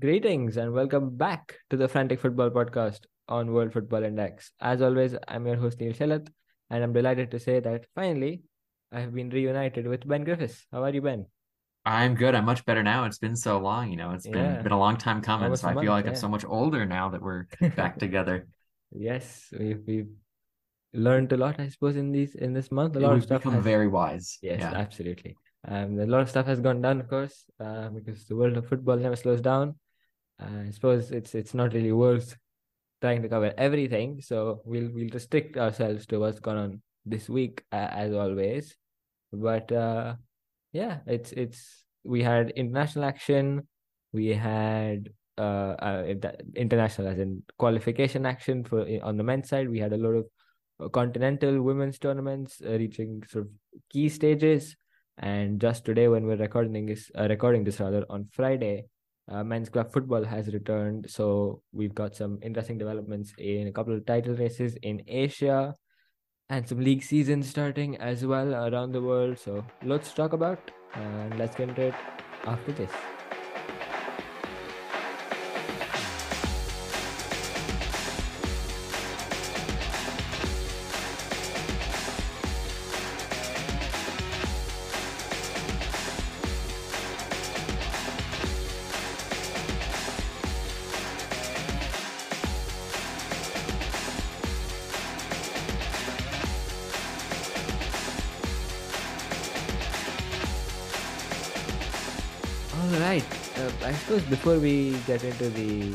Greetings and welcome back to the Frantic Football Podcast on World Football Index. As always, I'm your host Neel Shelat, and I'm delighted to say that finally I have been reunited with Ben Griffis. How are you, Ben? I'm good. I'm much better now. It's been so long, you know. It's been Yeah. been a long time coming. Almost so I feel month, like I'm so much older now that we're back together. Yes, we've we've learned a lot, I suppose, in these in this month. A lot of We've stuff become has very wise. Yes, Yeah. absolutely. Um, a lot of stuff has gone down, of course, uh, because the world of football never slows down. Uh, I suppose it's it's not really worth trying to cover everything, so we'll we'll restrict ourselves to what's gone on this week, uh, as always. But uh, yeah, it's it's we had international action, we had uh, uh international as in qualification action for on the men's side. We had a lot of uh, continental women's tournaments uh, reaching sort of key stages. And just today, when we're recording this, uh, recording this rather on Friday, uh, men's club football has returned. So we've got some interesting developments in a couple of title races in Asia, and some league seasons starting as well around the world. So lots to talk about, and let's get into it after this. Before we get into the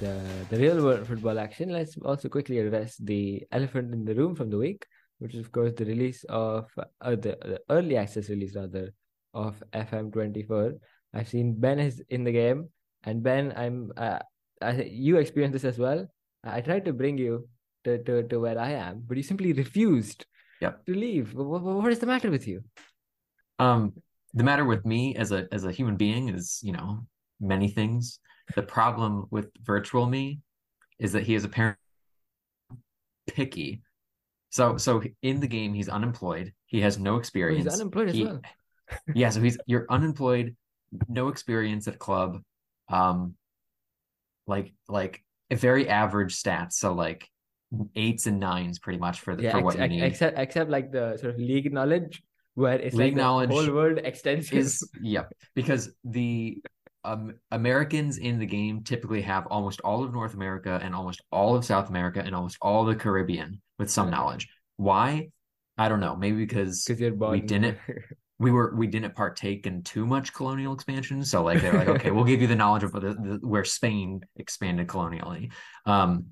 the the real world football action, let's also quickly address the elephant in the room from the week, which is of course the release of uh, the, the early access release rather of FM24. I've seen Ben is in the game, and Ben, I'm uh, I, you experienced this as well. I tried to bring you to, to, to where I am, but you simply refused Yep. to leave. What, what is the matter with you? Um, the matter with me as a as a human being is, you know, many things. The problem with virtual me is that he is apparently picky. So so in the game he's unemployed. He has no Oh, experience. he's unemployed as well. yeah, so he's you're unemployed, no experience at club, um, like like a very average stats. So like eights and nines pretty much for the Yeah, for ex- what you ex- need. except except like the sort of league knowledge, where it's League like the knowledge whole world extensive. is yep because the um, Americans in the game typically have almost all of North America and almost all of South America and almost all the Caribbean with some knowledge. Why? I don't know. Maybe because because you're born. we didn't we were we didn't partake in too much colonial expansion. So like they're like, okay, we'll give you the knowledge of the, the, where Spain expanded colonially. Um,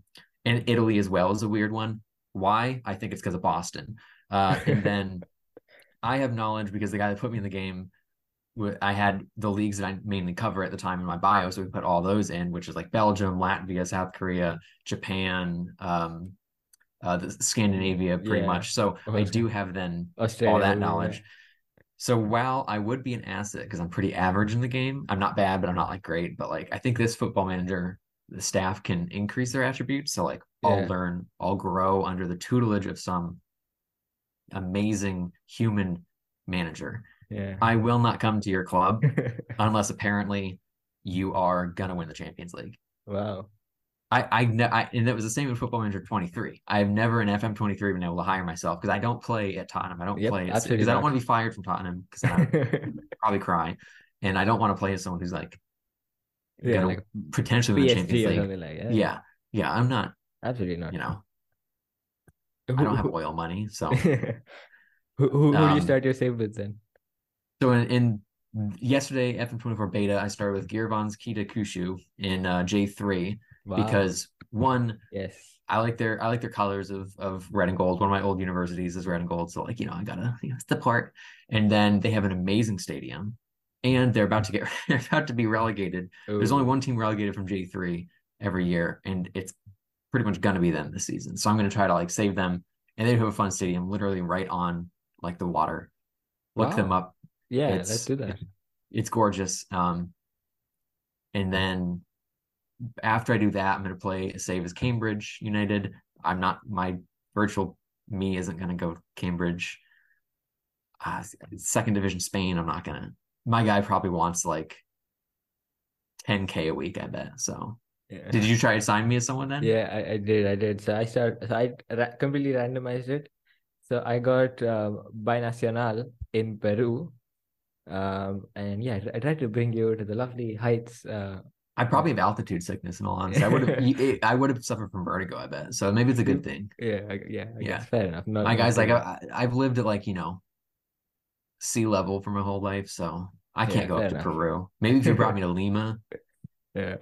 and Italy as well is a weird one. Why? I think it's because of Boston. Uh, and then I have knowledge because the guy that put me in the game, I had the leagues that I mainly cover at the time in my bio, so we put all those in, which is like Belgium, Latvia, South Korea, Japan, um, uh, the Scandinavia, pretty Yeah. much. So I do have then Australia. all that yeah. knowledge. So while I would be an asset because I'm pretty average in the game, I'm not bad, but I'm not like great. But like I think this football manager, the staff can increase their attributes. So like I'll learn, I'll grow under the tutelage of some amazing human manager. Yeah. I will not come to your club unless apparently you are gonna win the Champions League. wow. I I, ne- I and that was the same in Football Manager 23. I've never in FM 23 been able to hire myself because I don't play at Tottenham. I don't Yep, play because I don't want to be fired from Tottenham because I'd probably cry, and I don't want to play as someone who's like yeah, gonna like potentially win the Champions League. like that. Yeah, yeah, I'm not. Absolutely not. You know, Who, I don't have who, oil money, so who, who, who do you Um, start your save with then? So in, in yesterday FM 24 beta, I started with Giravanz Kitakyushu in uh, J3 Wow. because one yes. I like their I like their colors of of red and gold. One of my old universities is red and gold, so like you know I gotta you know it's the part. And then they have an amazing stadium, and they're about to get they're about to be relegated. There's only one team relegated from J three every year, and it's pretty much gonna be them this season. So I'm gonna try to like save them, and they have a fun stadium, literally right on like the water. Look them up. Yeah, it's- let's do that. It's gorgeous. Um, and then after I do that, I'm going to play a save as Cambridge United. I'm not my virtual me isn't going to go Cambridge. Uh, second division Spain. I'm not going to. My guy probably wants like 10k a week, I bet. So Yeah. did you try to sign me as someone then? Yeah, I, I did. I did. So I start. So I ra- completely randomized it. So I got um, Binacional in Peru. Um, and yeah, I tried to bring you to the lovely heights. Uh, I probably have altitude sickness in all honesty. I would have I would have suffered from vertigo, I bet. So maybe it's a good thing. yeah, I, yeah, I Yeah. fair enough. Not, My guy's like I, I've lived at like, you know, sea level for my whole life, so I can't Yeah, go up to. Peru. Maybe if you brought me to Lima. yeah,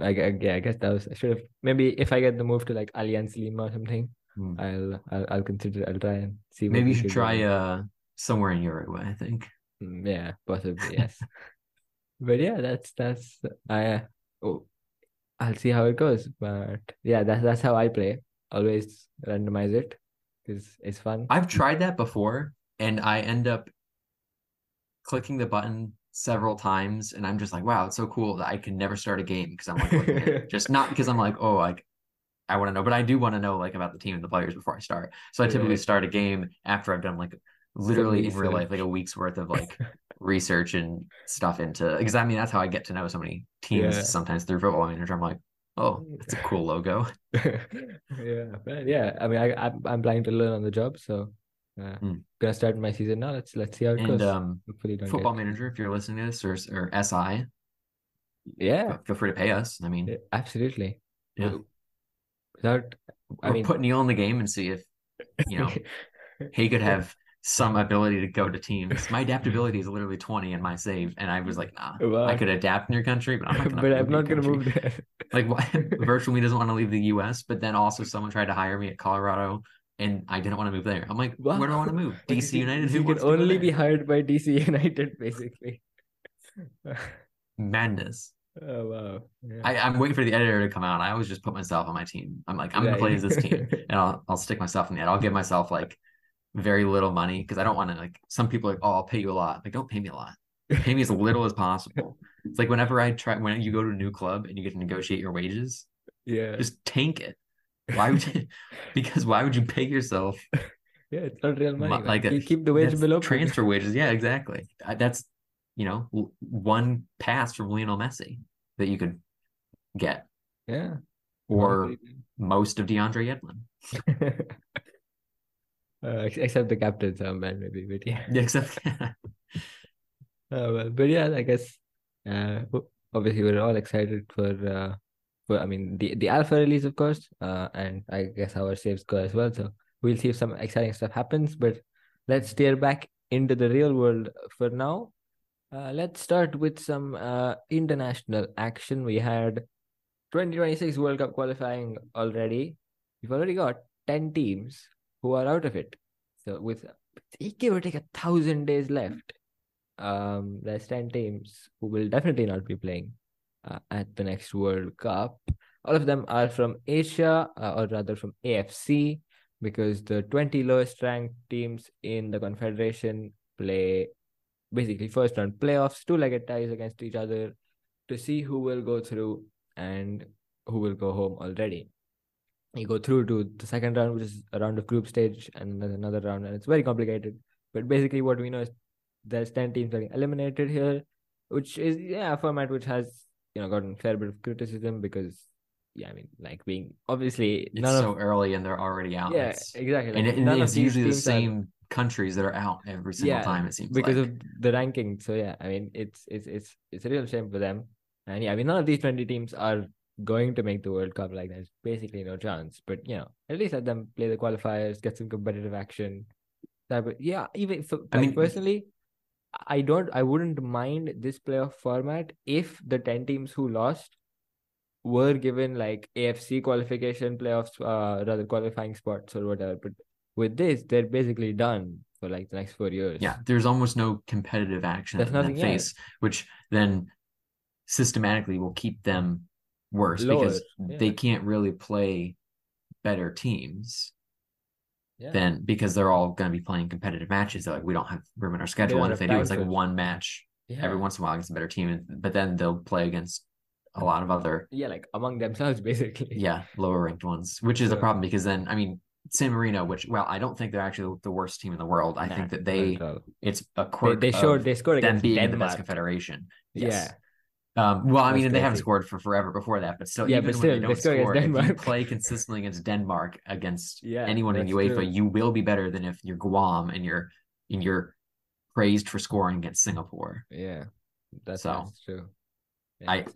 I, yeah, I guess that was. I should have maybe if I get the move to like Alianza Lima or something, Hmm. I'll I'll, I'll consider. I'll try and see. what Maybe you should try uh somewhere in Uruguay, I think. Mm, Yeah, possibly, yes. But yeah, that's that's I oh, I'll see how it goes. But yeah, that's that's how I play. Always randomize it because it's fun. I've tried that before and I end up clicking the button several times and I'm just like, wow, it's so cool that I can never start a game because I'm like looking at it. just not because I'm like, oh, like I want to know, but I do want to know like about the team and the players before I start. So I typically start a game after I've done like literally in real life like a week's worth of like research and stuff into because I mean that's how I get to know so many teams Yeah. sometimes through football manager. I'm like, oh, that's a cool logo. Yeah, but yeah. I mean, I I'm, I'm planning to learn on the job, so uh, Mm. gonna start my season now. Let's let's see how it And goes. um Hopefully, don't football get manager, if you're listening to this or or SI, yeah, feel free to pay us. I mean, absolutely. yeah. Without, I or mean, put Neel in the game and see if you know he could have some ability to go to teams. My adaptability is literally 20 in my save, and I was mm. like, nah, Wow. I could adapt in your country, but I'm not gonna but I'm move not gonna country. move there. Like why virtually doesn't want to leave the US, but then also someone tried to hire me at Colorado and I didn't want to move there. I'm like, where do I want to move? DC United? You Who can to only be hired by DC United, basically. Madness. Oh wow. Yeah. I, I'm waiting for the editor to come out. I always just put myself on my team. I'm like, I'm gonna play as this team. and I'll I'll stick myself in the ad. I'll give myself like very little money because I don't want to like some people are like, oh, I'll pay you a lot. Like, don't pay me a lot. Pay me as little as possible. It's like whenever I try when you go to a new club and you get to negotiate your wages, yeah. just tank it. Why would you? because why would you pay yourself Yeah, it's not real money. like a, keep, keep the wage below transfer wages? Yeah, exactly. That's you know one pass from Lionel Messi that you could get, Yeah. or most of DeAndre Yedlin. uh, except the captain's armband, maybe, but yeah. Yeah, except Uh, well, but yeah, I guess uh, obviously we're all excited for uh, for I mean the the alpha release, of course, uh, and I guess our saves go as well. So we'll see if some exciting stuff happens. But let's steer back into the real world for now. Uh, let's start with some uh, international action. We had 2026 World Cup qualifying already. We've already got 10 teams who are out of it. So with give or take a thousand days left, um, there's 10 teams who will definitely not be playing uh, at the next World Cup. All of them are from Asia, uh, or rather from AFC, because the 20 lowest ranked teams in the Confederation play basically first round playoffs, two legged ties against each other to see who will go through and who will go home already. You go through to the second round, which is a round of group stage, and then another round, and it's very complicated. But basically, what we know is there's 10 teams getting eliminated here, which is, yeah, a format which has, you know, gotten a fair bit of criticism because, yeah, I mean, like being obviously it's so of, early and they're already out. yeah, It's- exactly. and, like, and it's usually the teams are- same countries that are out every single Yeah, time. It seems because like. of the ranking. So yeah, I mean it's it's it's it's a real shame for them. And yeah, I mean none of these 20 teams are going to make the World Cup. Like there's basically no chance. But you know, at least let them play the qualifiers, get some competitive action. That would, yeah, even for I mean- personally, I don't I wouldn't mind this playoff format if the 10 teams who lost were given like AFC qualification playoffs, uh rather qualifying spots or whatever. But with this, they're basically done for like the next four years. Yeah, there's almost no competitive action There's that they nothing, yeah. face, which then systematically will keep them worse Lower, because they can't really play better teams Yeah. then because they're all going to be playing competitive matches. They're like, we don't have room in our schedule. And if they do, it's like one match Yeah. every once in a while against a better team. But then they'll play against a lot of other, yeah, like among themselves, basically. yeah, lower ranked ones, which is a problem because then, I mean, San Marino, which, well, I don't think they're actually the worst team in the world. I Nah, think that they, it's a they, quirk they of showed they scored them against being in the Denmark. best confederation. Yeah. Um, well, I mean, they haven't scored for forever before that, but still, Yeah, even but when still, they they don't score score, if you play consistently against Denmark, against Yeah, anyone in UEFA, true. you will be better than if you're Guam and you're and you're praised for scoring against Singapore. Yeah, that's, So, that's true. Yeah, I-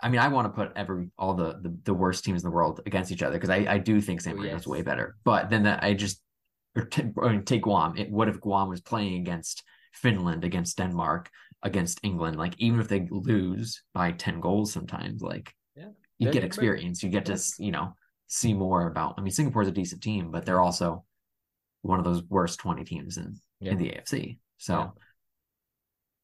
I mean, I want to put every all the the, the worst teams in the world against each other because I, I do think San Oh, Marino's yes. way better. But then that I just or t- I mean, take Guam. It, what if Guam was playing against Finland, against Denmark, against England? Like even if they lose by ten goals, sometimes like Yeah. you get experience. You get to you know see more about. I mean, Singapore's a decent team, but they're also one of those worst twenty teams in Yeah. in the AFC. So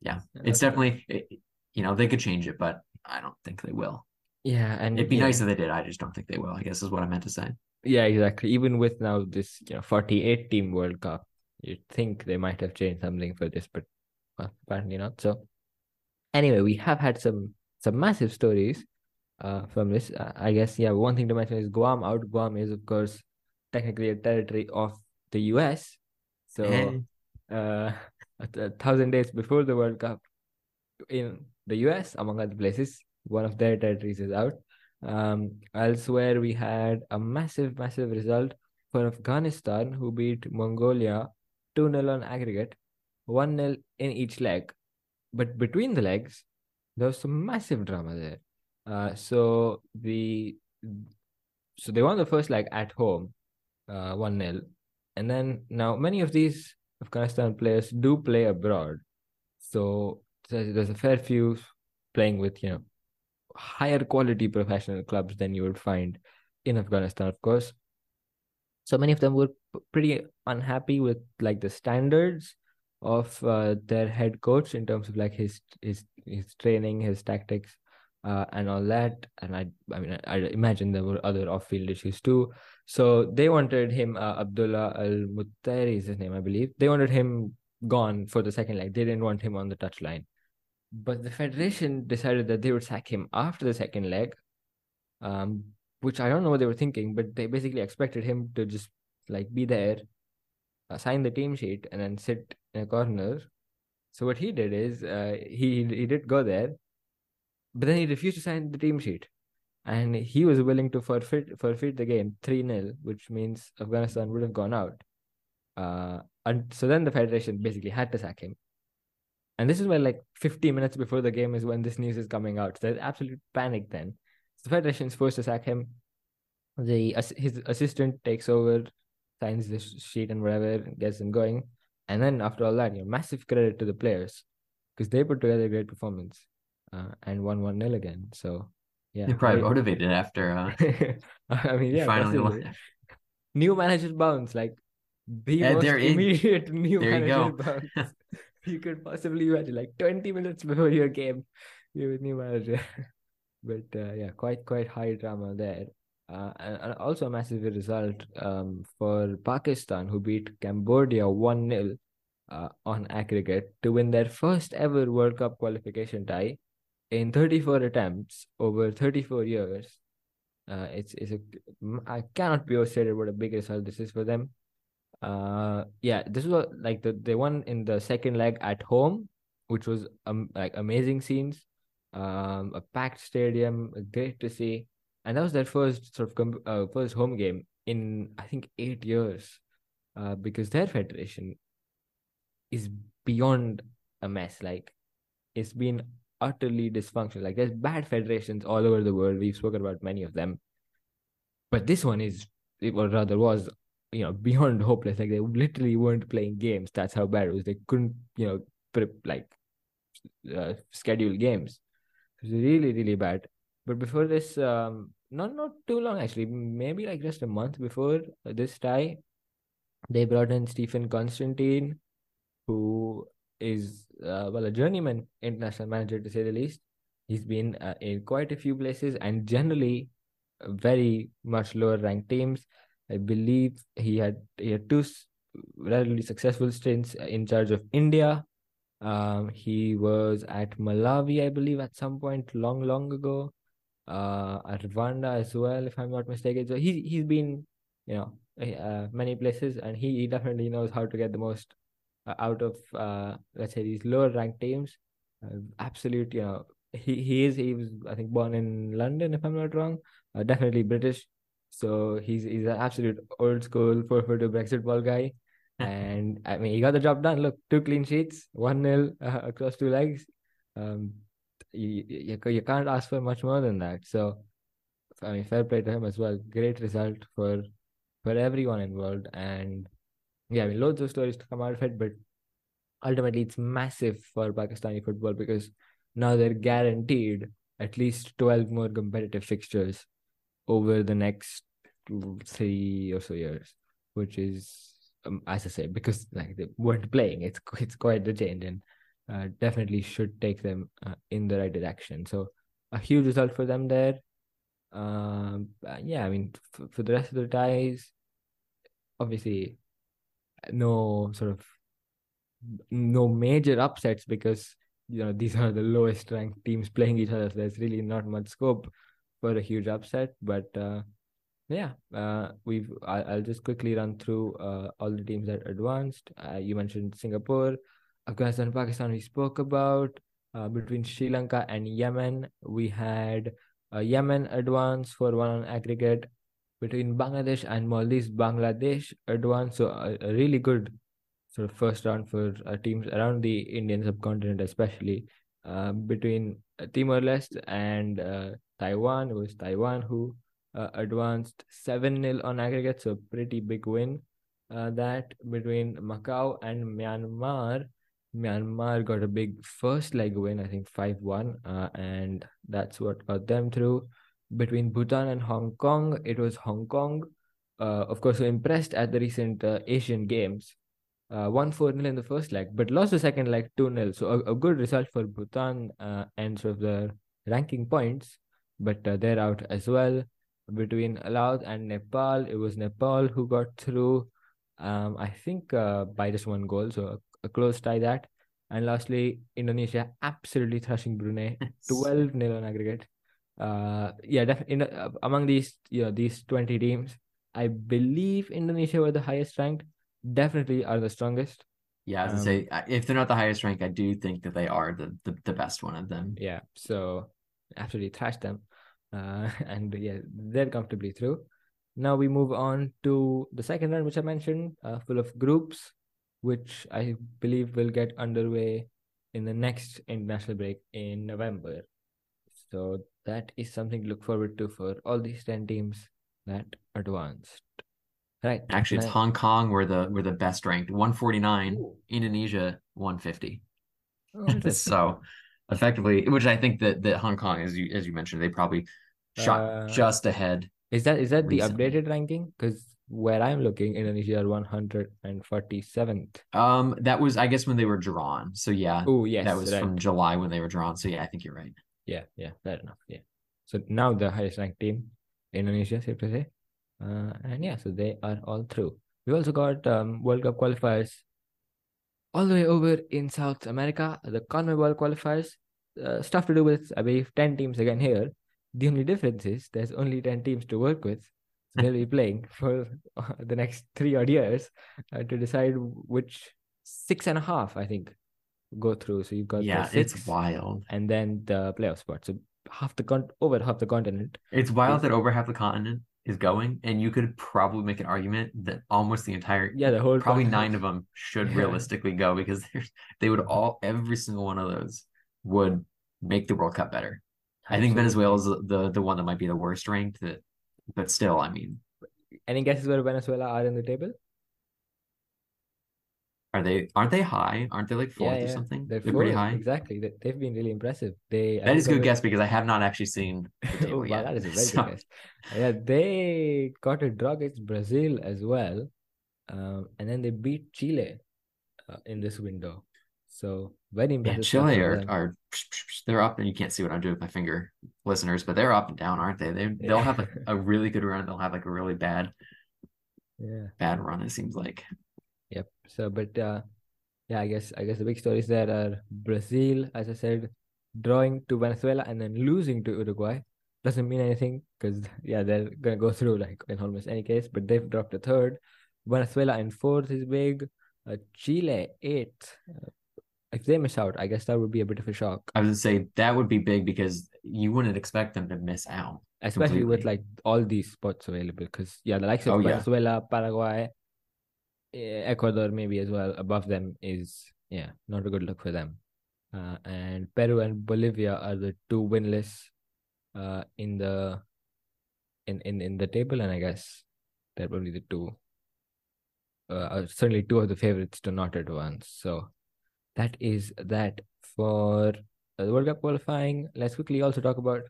Yeah. yeah, it's definitely it, you know they could change it, but I don't think they will. yeah, and It'd be nice if they did. I just don't think they will. I guess is what I meant to say. Yeah, exactly. Even with now this, you know, 48 team World Cup, you'd think they might have changed something for this, but well, apparently not. So anyway, we have had some some massive stories uh from this. Uh, I guess yeah, one thing to mention is Guam out. Guam is of course technically a territory of the US. So uh a, a thousand days before the World Cup in the US, among other places, one of their territories is out. Um, elsewhere, we had a massive, massive result for Afghanistan, who beat Mongolia 2 0 on aggregate, 1 0 in each leg. But between the legs, there was some massive drama there. Uh, so the so they won the first leg at home, uh, 1 0. And then now many of these Afghanistan players do play abroad. So there's, there's a fair few playing with, you know, higher quality professional clubs than you would find in Afghanistan, of course. So many of them were p- pretty unhappy with like the standards of uh, their head coach in terms of like his his his training, his tactics, uh, and all that. And I I mean I, I imagine there were other off field issues too. So they wanted him uh, Abdullah Al Mutairi is his name, I believe. They wanted him gone for the second leg. They didn't want him on the touchline. But the federation decided that they would sack him after the second leg, um, which I don't know what they were thinking, but they basically expected him to just like be there, sign the team sheet, and then sit in a corner. So what he did is uh, he he did go there, but then he refused to sign the team sheet, and he was willing to forfeit forfeit the game three 0 which means Afghanistan would have gone out. Uh, and so then the federation basically had to sack him. And this is where like, 50 minutes before the game is when this news is coming out. So there's absolute panic then. So the federation's forced to sack him. The his assistant takes over, signs the sheet and whatever, gets them going. And then after all that, you know, massive credit to the players because they put together a great performance uh, and won 1 0 again. So, yeah. They're probably I- motivated after uh, I mean, yeah, finally left. New manager bounce, like the Yeah, most in. immediate new There you manager go. bounce you could possibly imagine. Like 20 minutes before your game, you're with new manager. but uh, yeah, quite quite high drama there. Uh, and, and also a massive result um, for Pakistan, who beat Cambodia 1 0 uh, on aggregate to win their first ever World Cup qualification tie in 34 attempts over 34 years. Uh, it's it's a I cannot be overstated what a big result this is for them. Uh, yeah, this was like the they won in the second leg at home, which was um like amazing scenes, um a packed stadium, great to see, and that was their first sort of com- uh, first home game in I think eight years, uh because their federation is beyond a mess. Like it's been utterly dysfunctional. Like there's bad federations all over the world. We've spoken about many of them, but this one is, or rather, was you know beyond hopeless. Like they literally weren't playing games. That's how bad it was. They couldn't you know prep like uh, schedule games. It was really really bad. But before this, um, not not too long actually, maybe like just a month before this tie, they brought in Stephen Constantine, who is uh, well a journeyman international manager to say the least. He's been uh, in quite a few places and generally very much lower ranked teams. I believe he had he had two relatively successful stints in charge of India. Um, he was at Malawi, I believe, at some point long, long ago. Uh, at Rwanda as well, if I'm not mistaken. So he he's been, you know, uh, many places, and he, he definitely knows how to get the most uh, out of uh, let's say these lower ranked teams. Uh, absolute, you know, he he is he was I think born in London if I'm not wrong. Uh, definitely British. So he's he's an absolute old school four footer Brexit ball guy. and I mean he got the job done. Look, two clean sheets, one nil uh, across two legs. Um, you, you you can't ask for much more than that. So I mean, fair play to him as well. Great result for for everyone involved, and yeah, I mean, loads of stories to come out of it, but ultimately, it's massive for Pakistani football because now they're guaranteed at least twelve more competitive fixtures over the next three or so years, which is, um, as I say, because like they weren't playing, it's it's quite the change, and uh, definitely should take them uh, in the right direction. So a huge result for them there. Um, yeah, I mean, f- for the rest of the ties, obviously, no sort of no major upsets because you know these are the lowest ranked teams playing each other. So there's really not much scope for a huge upset. But uh, yeah, uh, we've I, will just quickly run through uh, all the teams that advanced. Uh, you mentioned Singapore, Afghanistan, Pakistan. We spoke about uh, between Sri Lanka and Yemen. We had uh, Yemen advance for one on aggregate between Bangladesh and Maldives. Bangladesh advance, so a, a really good sort of first round for uh, teams around the Indian subcontinent, especially uh, between Timor Leste and uh, Taiwan. It was Taiwan who uh, advanced 7 0 on aggregate, so pretty big win. That between Macau and Myanmar, Myanmar got a big first leg win, I think 5 1, uh, and that's what got them through. Between Bhutan and Hong Kong, it was Hong Kong, uh, of course, impressed at the recent uh, Asian Games. Uh, 1 4 0 in the first leg, but lost the second leg 2 0. So, a, a, good result for Bhutan uh, and sort of the ranking points, but uh, they're out as well. Between Laos and Nepal, it was Nepal who got through, um, I think, uh, by just one goal. So, a close tie that. And lastly, Indonesia absolutely thrashing Brunei, 12 0 on aggregate. Uh, yeah, def- in, uh, among these, you know, these 20 teams, I believe Indonesia were the highest ranked, definitely are the strongest. Yeah, as um, say, if they're not the highest rank, I do think that they are the, the, the best one of them. Yeah, so absolutely thrashed them. Uh, and yeah, they're comfortably through. Now we move on to the second round, which I mentioned, uh, full of groups which I believe will get underway in the next international break in November. So that is something to look forward to for all these 10 teams that advanced. Right. Actually, it's Hong Kong were the were the best ranked. 149, Ooh. Indonesia 150. Oh, so effectively, which I think that that Hong Kong, as you as you mentioned, they probably shot uh, just ahead. Is that is that recently. the updated ranking? Because where I'm looking, Indonesia are 147th. Um, that was I guess when they were drawn. So yeah. Oh yes, that was right. from July when they were drawn. So yeah, I think you're right. Yeah, yeah, fair enough. Yeah. So now the highest ranked team, Indonesia, safe to say. Uh, and yeah, so they are all through. We also got um, World Cup qualifiers all the way over in South America. The CONMEBOL qualifiers, uh, stuff to do with I believe ten teams again here. The only difference is there's only ten teams to work with they'll be playing for the next three odd years uh, to decide which six and a half, I think, go through. So you've got yeah, it's wild, and then the playoff spot. So half the con over half the continent. It's wild that over half the continent is going, and you could probably make an argument that almost the entire yeah the whole probably continent. nine of them should yeah. realistically go because they would all every single one of those would make the World Cup better. Absolutely. I think Venezuela is the the one that might be the worst ranked that but still, I mean, any guesses where Venezuela are in the table? Are they? Aren't they high? Aren't they like fourth yeah, yeah. or something? They're, They're pretty high. Exactly. They, have been really impressive. They that is a good guess because I have not actually seen. oh, wow, that is a very so... good guess. Yeah, they got a draw against Brazil as well, um, and then they beat Chile uh, in this window. So very impressive. Yeah, Chile are, are they're up, and you can't see what I'm doing with my finger, listeners, but they're up and down, aren't they? They they'll have a, a really good run. They'll have like a really bad, yeah, bad run. It seems like. Yep. So, but uh, yeah, I guess I guess the big stories there are Brazil, as I said, drawing to Venezuela and then losing to Uruguay. Doesn't mean anything because yeah, they're gonna go through like in almost any case, but they've dropped a third. Venezuela in fourth is big. Uh, Chile eighth. Uh, if they miss out, I guess that would be a bit of a shock. I would say that would be big because you wouldn't expect them to miss out. Especially completely. with like all these spots available. Because yeah, the likes of Oh, yeah. Venezuela, Paraguay, eh, Ecuador maybe as well above them is yeah, not a good look for them. Uh, and Peru and Bolivia are the two winless uh in the in, in in the table, and I guess they're probably the two uh, certainly two of the favorites to not advance. So that is that for uh, the World Cup qualifying. Let's quickly also talk about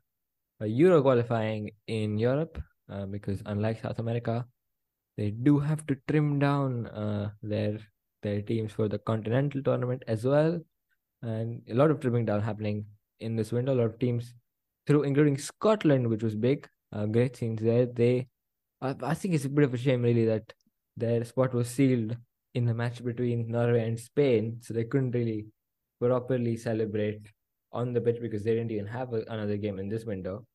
uh, Euro qualifying in Europe uh, because unlike South America, they do have to trim down uh, their their teams for the continental tournament as well, and a lot of trimming down happening in this window. A lot of teams through, including Scotland, which was big. Uh, great scenes there. They, I, I think it's a bit of a shame really that their spot was sealed in the match between Norway and Spain, so they couldn't really properly celebrate on the pitch because they didn't even have a, another game in this window.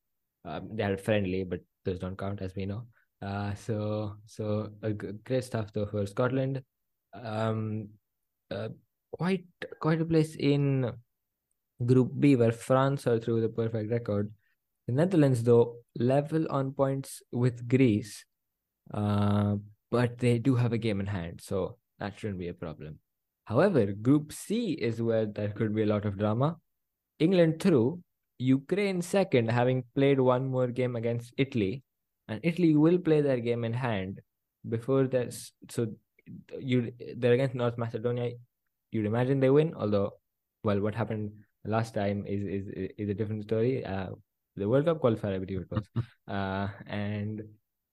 Um, they had a friendly, but those don't count as we know. Uh, so so uh, great stuff though for Scotland. Um, uh, quite quite a place in Group B where France are through the perfect record. The Netherlands though level on points with Greece, uh, but they do have a game in hand, so that shouldn't be a problem. However, Group C is where there could be a lot of drama. England through, Ukraine second, having played one more game against Italy, and Italy will play their game in hand before this. So you they're against North Macedonia. You'd imagine they win, although, well, what happened last time is is is a different story. Uh, the World Cup qualifier, I believe it was. uh, and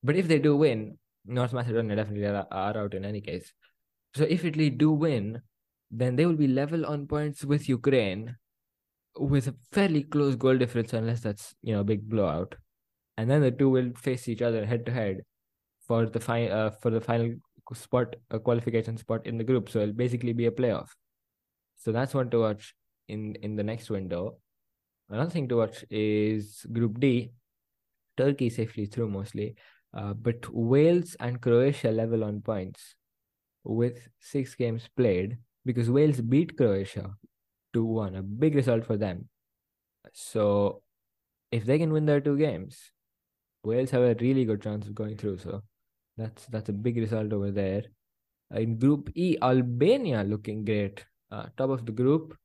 but if they do win, North Macedonia definitely are, are out in any case. So if Italy do win, then they will be level on points with Ukraine, with a fairly close goal difference, unless that's you know a big blowout, and then the two will face each other head to head for the fi- uh, for the final spot a qualification spot in the group. So it'll basically be a playoff. So that's one to watch in in the next window. Another thing to watch is Group D. Turkey safely through mostly, uh, but Wales and Croatia level on points with six games played because Wales beat Croatia 2 1, a big result for them. So if they can win their two games, Wales have a really good chance of going through. So that's that's a big result over there. In Group E, Albania looking great, uh, top of the group.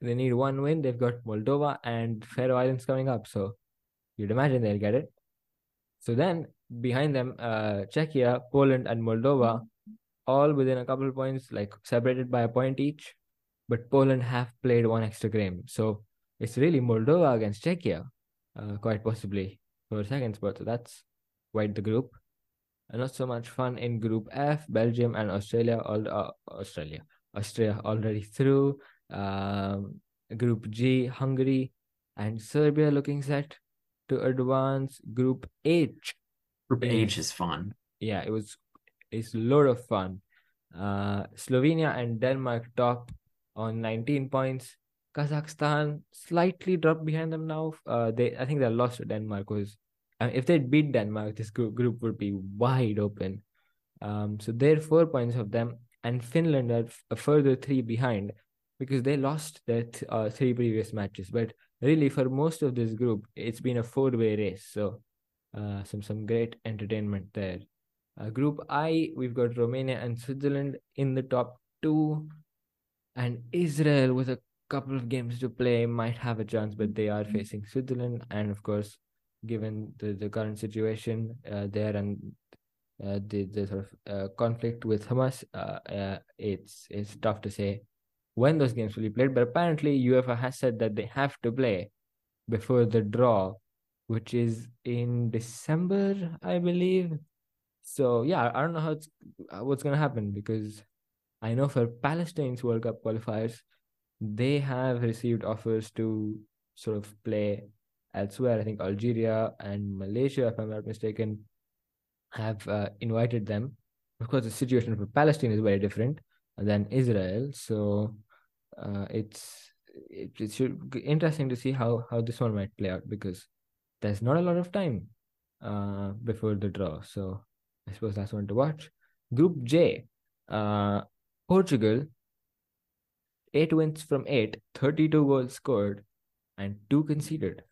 They need one win. They've got Moldova and Faroe Islands coming up, so you'd imagine they'll get it. So then behind them, uh, Czechia, Poland, and Moldova, all within a couple of points, like separated by a point each. But Poland have played one extra game, so it's really Moldova against Czechia, uh, quite possibly for second spot. So that's quite the group. And not so much fun in Group F. Belgium and Australia, all uh, Australia, Austria already through. Um, Group G, Hungary and Serbia looking set to advance. Group H, Group H is fun. yeah, it was it's a lot of fun. Uh, Slovenia and Denmark top on 19 points. Kazakhstan slightly dropped behind them now. Uh, they I think they lost to Denmark. Was mean, if they beat Denmark, this group group would be wide open. Um, so they're four points of them, and Finland are f- a further three behind because they lost their th- uh, three previous matches. But really, for most of this group, it's been a four-way race. So, uh, some some great entertainment there. Uh, group I, we've got Romania and Switzerland in the top two, and Israel with a couple of games to play might have a chance, but they are facing Switzerland, and of course, given the, the current situation uh, there and uh, the the sort of uh, conflict with Hamas, uh, uh, it's it's tough to say when those games will be played. But apparently, UEFA has said that they have to play before the draw, which is in December, I believe. So yeah, I don't know how it's uh, what's gonna happen because I know for Palestine's World Cup qualifiers, they have received offers to sort of play elsewhere. I think Algeria and Malaysia, if I'm not mistaken, have uh, invited them. Of course, the situation for Palestine is very different than Israel, so uh, it's it, interesting to see how how this one might play out because there's not a lot of time uh, before the draw. So I suppose that's one to watch. Group J, uh, Portugal eight wins from eight, 32 goals scored, and two conceded.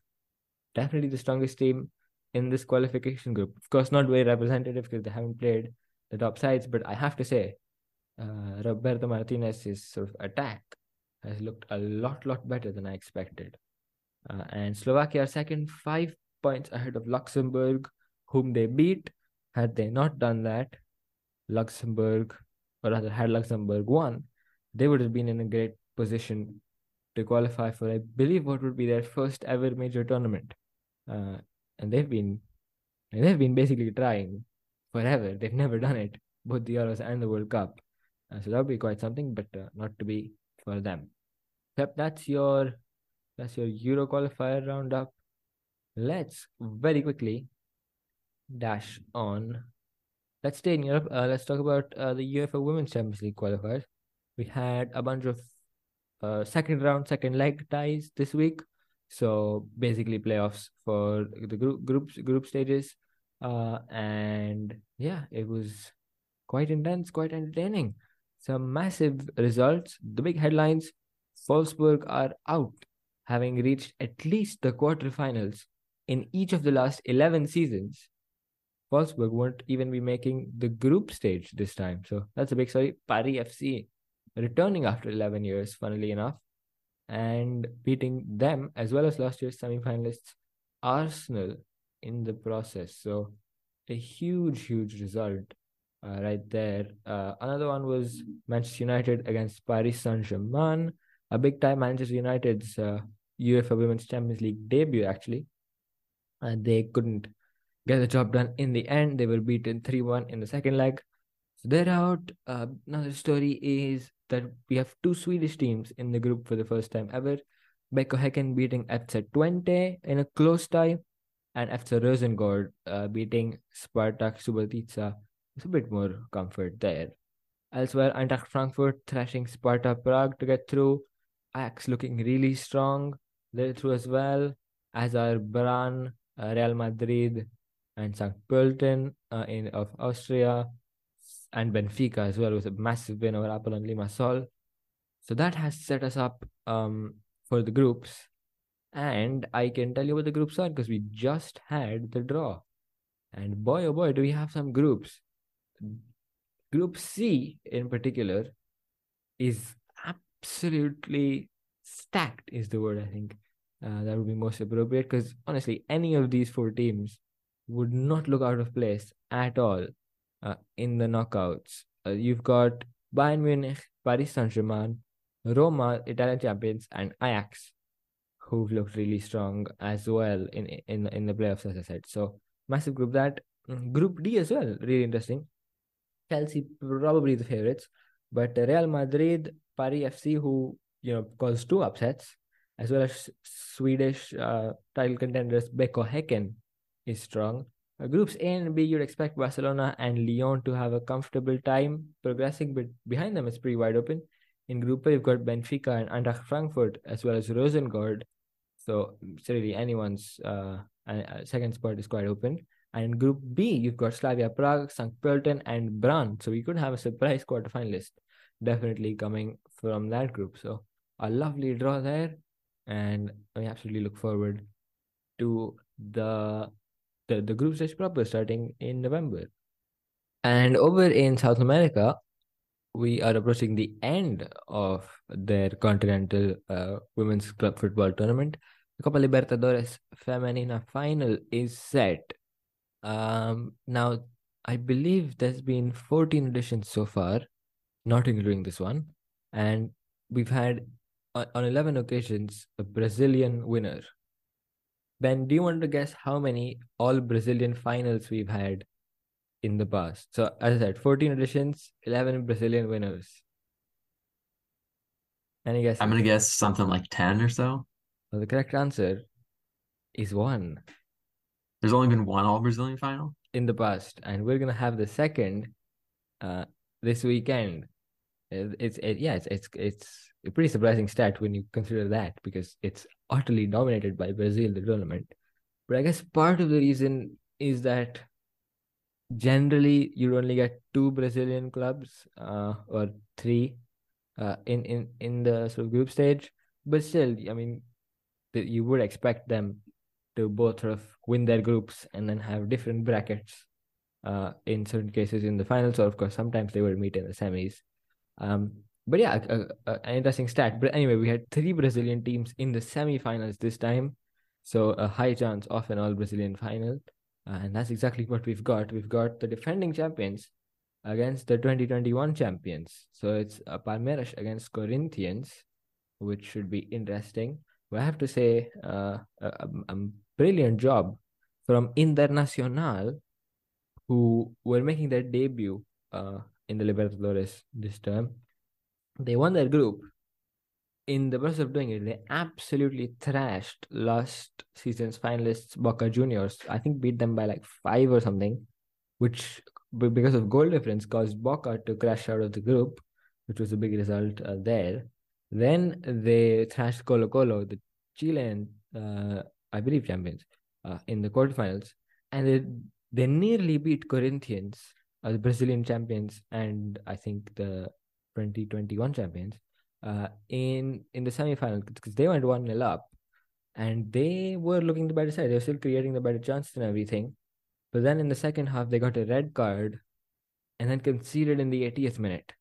Definitely the strongest team in this qualification group. Of course, not very representative because they haven't played the top sides, but I have to say, uh, Roberto Martinez's sort of attack has looked a lot, lot better than I expected. Uh, and Slovakia are second, five points ahead of Luxembourg, whom they beat. Had they not done that, Luxembourg, or rather, had Luxembourg won, they would have been in a great position to qualify for, I believe, what would be their first ever major tournament. Uh, and they've been, they've been basically trying forever. They've never done it, both the Euros and the World Cup. Uh, so that would be quite something, but uh, not to be for them. Yep, that's your that's your Euro qualifier roundup. Let's very quickly dash on. Let's stay in Europe. Uh, let's talk about uh, the UEFA Women's Champions League qualifiers. We had a bunch of uh, second round, second leg ties this week. So basically playoffs for the group groups group stages. Uh, and yeah, it was quite intense, quite entertaining. Some massive results. The big headlines: Wolfsburg are out, having reached at least the quarterfinals in each of the last eleven seasons. Wolfsburg won't even be making the group stage this time. So that's a big story. Paris FC returning after 11 years, funnily enough, and beating them as well as last year's semi-finalists Arsenal in the process. So a huge, huge result uh, right there. Uh, another one was Manchester United against Paris Saint-Germain. A big time Manchester United's uh, UEFA Women's Champions League debut, actually. And they couldn't get the job done in the end. They were beaten 3 1 in the second leg. So they're out. Uh, another story is that we have two Swedish teams in the group for the first time ever. BK Häcken beating FC Twente in a close tie, and FC Rosengård uh, beating Spartak Subotica. It's a bit more comfort there. Elsewhere, Eintracht Frankfurt thrashing Sparta Prague to get through. Ajax looking really strong. They're through as well, as are Brann, uh, Real Madrid, and St. Pölten uh, in of Austria, and Benfica as well with a massive win over Apollon Limassol. So that has set us up um, for the groups. And I can tell you what the groups are because we just had the draw. And boy, oh boy, do we have some groups. Group C in particular is absolutely stacked, is the word I think. Uh, that would be most appropriate because honestly, any of these four teams would not look out of place at all uh, in the knockouts. Uh, you've got Bayern Munich, Paris Saint Germain, Roma, Italian champions, and Ajax, who've looked really strong as well in in in the playoffs, as I said. So massive group that mm, group D as well, really interesting. Chelsea probably the favorites, but Real Madrid, Paris FC, who you know caused two upsets, as well as Swedish uh, title contenders BK Häcken is strong. Uh, groups A and B, you'd expect Barcelona and Lyon to have a comfortable time progressing, but behind them it's pretty wide open. In Group A, you've got Benfica and Eintracht Frankfurt, as well as Rosengård. So really anyone's uh, second spot is quite open. And in Group B, you've got Slavia Prague, St. Pölten, and Brann. So we could have a surprise quarterfinalist definitely coming from that group. So a lovely draw there. And we absolutely look forward to the the, the group stage proper starting in November. And over in South America, we are approaching the end of their continental uh, women's club football tournament. The Copa Libertadores Femenina final is set. Um, now, I believe there's been 14 editions so far, not including this one. And we've had, on 11 occasions, a Brazilian winner. Ben, do you want to guess how many all Brazilian finals we've had in the past? So, as I said, 14 editions, 11 Brazilian winners. Any guess? I'm going to guess something like 10 or so. Well, the correct answer is one. There's only been one all Brazilian final? In the past. And we're going to have the second uh, this weekend. It's, it, yeah, it's, it's, it's a pretty surprising stat when you consider that because it's utterly dominated by Brazil, the tournament. But I guess part of the reason is that generally you only get two Brazilian clubs uh, or three uh, in in in the sort of group stage. But still, I mean, you would expect them to both sort of win their groups and then have different brackets. Uh, in certain cases in the finals, or of course, sometimes they would meet in the semis. Um, but yeah, a, a, an interesting stat. But anyway, we had three Brazilian teams in the semifinals this time, so a high chance of an all Brazilian final, uh, and that's exactly what we've got. We've got the defending champions against the 2021 champions. So it's a Palmeiras against Corinthians, which should be interesting. But I have to say, uh, a, a brilliant job from Internacional, who were making their debut uh, in the Libertadores this term. They won their group. In the process of doing it, they absolutely thrashed last season's finalists, Boca Juniors. I think beat them by like five or something, which because of goal difference caused Boca to crash out of the group, which was a big result uh, there. Then they thrashed Colo Colo, the Chilean, uh, I believe, champions uh, in the quarterfinals, and they they nearly beat Corinthians, uh, the Brazilian champions, and I think the 2021 champions uh, in in the semifinal because they went one 0 up, and they were looking the better side. They were still creating the better chances and everything, but then in the second half they got a red card, and then conceded in the 80th minute,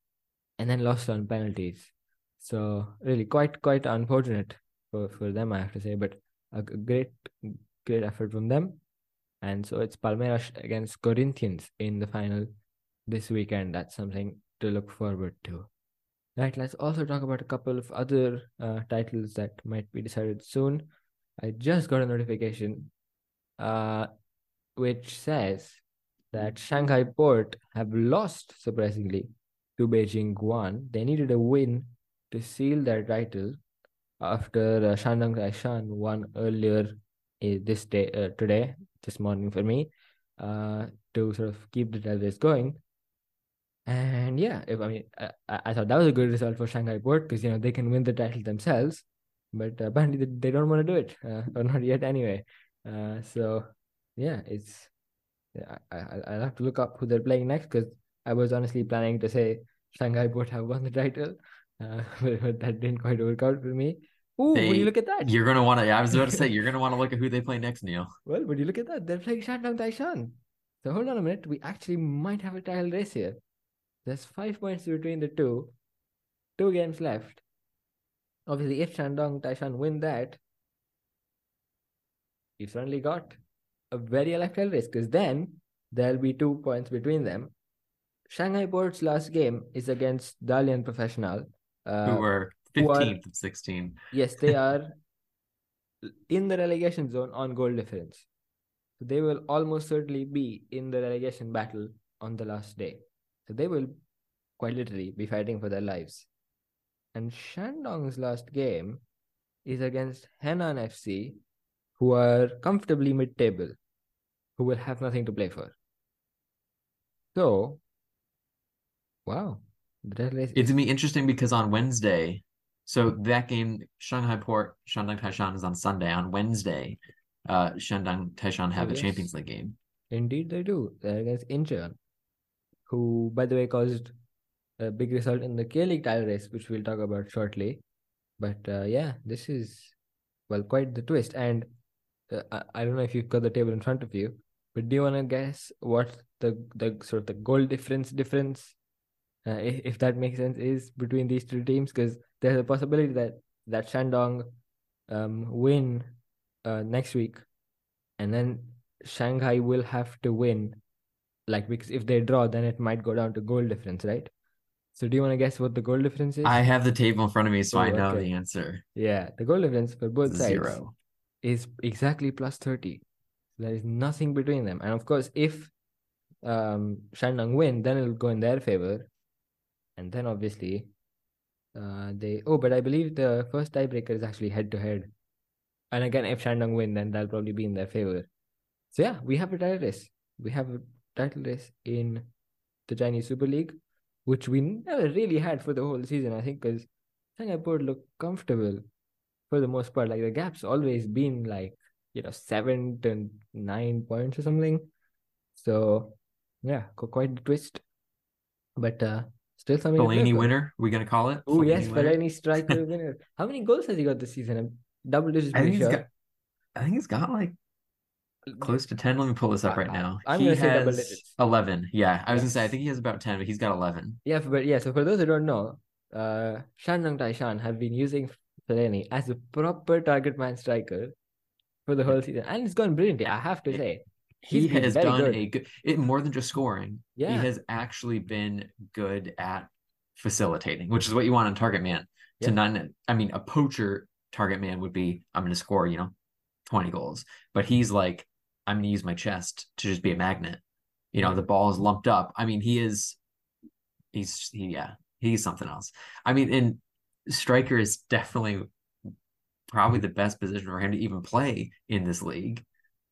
and then lost on penalties. So really quite quite unfortunate for for them, I have to say, but a great great effort from them. And so it's Palmeiras against Corinthians in the final this weekend. That's something to look forward to. Right, let's also talk about a couple of other uh, titles that might be decided soon. I just got a notification uh, which says that Shanghai Port have lost surprisingly to Beijing Guoan. They needed a win to seal their title after uh, Shandong Taishan won earlier uh, this day uh, today this morning for me uh, to sort of keep the title going. And yeah, if I mean, I, I thought that was a good result for Shanghai Port because you know they can win the title themselves, but apparently they, don't want to do it, uh, or not yet anyway. Uh, so yeah, it's yeah, I, I I'll have to look up who they're playing next because I was honestly planning to say Shanghai Port have won the title, uh, but, but, that didn't quite work out for me. Ooh, they, would you look at that? You're gonna want to. I was about to say you're gonna want to look at who they play next, Neel. Well, would you look at that? They're playing Shandong Taishan. So hold on a minute. We actually might have a title race here. There's five points between the two. Two games left. Obviously, if Shandong Taishan win that, you've certainly got a very electrical race because then there'll be two points between them. Shanghai Port's last game is against Dalian Professional. Uh, who were 15th of 16. Yes, they are in the relegation zone on goal difference. So they will almost certainly be in the relegation battle on the last day. So they will quite literally be fighting for their lives. And Shandong's last game is against Henan FC, who are comfortably mid table, who will have nothing to play for. So, wow. It's going to be interesting because on Wednesday, so that game, Shanghai Port, Shandong Taishan is on Sunday. On Wednesday, uh, Shandong Taishan have yes. a Champions League game. Indeed, they do. They're against Incheon who, by the way, caused a big result in the K League title race, which we'll talk about shortly. But uh, yeah, this is well quite the twist. And uh, I, I don't know if you've got the table in front of you, but do you want to guess what the the sort of the goal difference difference, uh, if, if that makes sense, is between these two teams? Because there's a possibility that that Shandong um, win uh, next week, and then Shanghai will have to win like because if they draw, then it might go down to goal difference, right? So do you want to guess what the goal difference is? I have the table in front of me, so oh, I know okay. the answer. Yeah, the goal difference for both sides zero. is exactly plus 30. There is nothing between them. And of course, if um Shandong win, then it'll go in their favor. And then obviously uh they oh, but I believe the first tiebreaker is actually head to head. And again, if Shandong win, then that'll probably be in their favor. So yeah, we have a title race. We have a title race in the Chinese Super League, which we never really had for the whole season, I think, because Shanghai Port looked comfortable for the most part. Like the gap's always been like, you know, seven to nine points or something. So yeah, quite the twist. But uh Still something. Fellaini winner. We gonna call it? Oh yes? Fellaini striker winner. How many goals has he got this season? I'm double digits. I think sure. got. I think he's got like close to ten. Let me pull this up right I- now. I'm he gonna say double has digits. eleven. Yeah, I was gonna say I think he has about ten, but he's got eleven. Yeah, but yeah. So for those who don't know, uh, Shandong Taishan have been using Fellaini as a proper target man striker for the whole season, and it's gone brilliantly. I have to say. He has done good. a good. It more than just scoring. Yeah. He has actually been good at facilitating, which is what you want on target man. To Yeah. not, I mean, a poacher target man would be I'm going to score, you know, twenty goals, but he's like I'm going to use my chest to just be a magnet. You know, the ball is lumped up. I mean, he is. He's he, yeah, he's something else. I mean, and striker is definitely probably the best position for him to even play in this league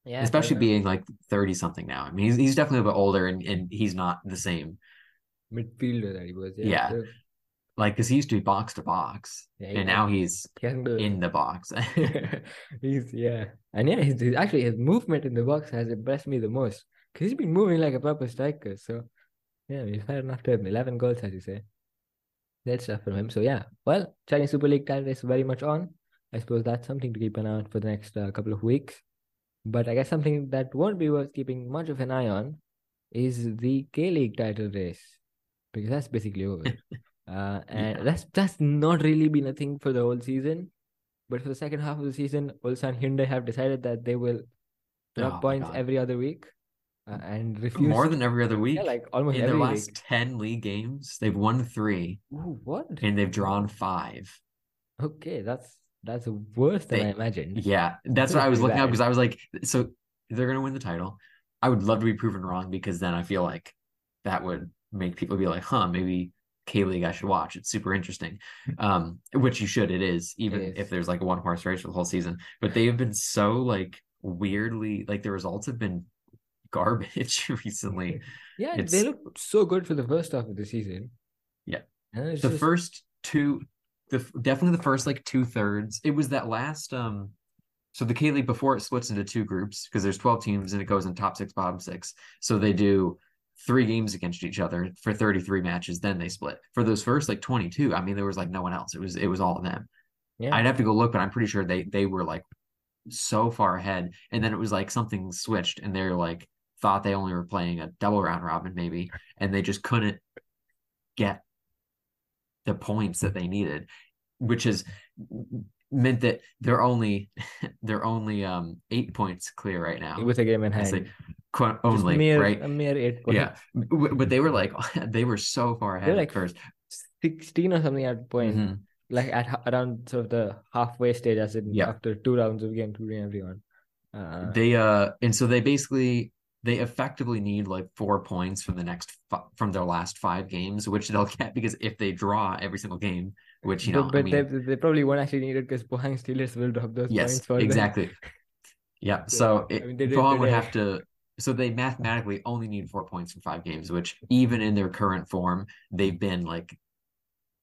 Yeah, especially fair being like 30 something now. I mean, he's, he's definitely a bit older and, and he's not the same. enough. midfielder that he was. Yeah, Yeah. Like, because he used to be box to box yeah, and now he's he in the box. he's yeah, and yeah, his, his actually his movement in the box has impressed me the most because he's been moving like a proper striker. So yeah, he's fair enough to him. Eleven goals, as you say. That's stuff from him. So yeah, well, Chinese Super League title is very much on. I suppose that's something to keep an eye on for the next uh, couple of weeks. But I guess something that won't be worth keeping much of an eye on is the K League title race because that's basically over. Uh, and Yeah. that's that's not really been a thing for the whole season. But for the second half of the season, Ulsan Hyundai have decided that they will drop Oh points God. every other week uh, and refuse More than every other week. yeah, like almost in their last week. 10 league games, they've won three Ooh, what? and they've drawn five. Okay, that's that's worse than They- I imagined. Yeah, that's what I was looking up bad. because I was like, so they're going to win the title. I would love to be proven wrong because then I feel like that would make people be like, huh, maybe K League I should watch. It's super interesting. Um, which you should, it is, even is. if there's like a one horse race for the whole season. But they have been so like weirdly, like the results have been garbage recently. Yeah, they It's- look so good for the first half of the season. Yeah. The just- first two the definitely the first like two thirds it was that last um so the K League before it splits into two groups because there's 12 teams and it goes in top six bottom six. So they do three games against each other for 33 matches then they split. For those first like 22 I mean there was like no one else. It was it was all of them. Yeah, I'd have to go look but I'm pretty sure they they were like so far ahead. And then it was like something switched and they're like thought they only were playing a double round robin maybe and they just couldn't get the points that they needed which is meant that they're only they're only um eight points clear right now with a game in hand. Just only mere, right a mere eight points. yeah but they were like they were so far ahead They're like first 16 or something at point, Mhm. like at around sort of the halfway stage, as in Yeah. after two rounds of game, including everyone. Uh, they uh and so they basically they effectively need like four points from the next fi- from their last five games which they'll get because if they draw every single game which you know but, but I mean, they, they probably won't actually need it because Pohang Steelers will drop those yes points for them. exactly yeah So, so I mean, they did Pohang would have to so they mathematically only need four points from five games which even in their current form they've been like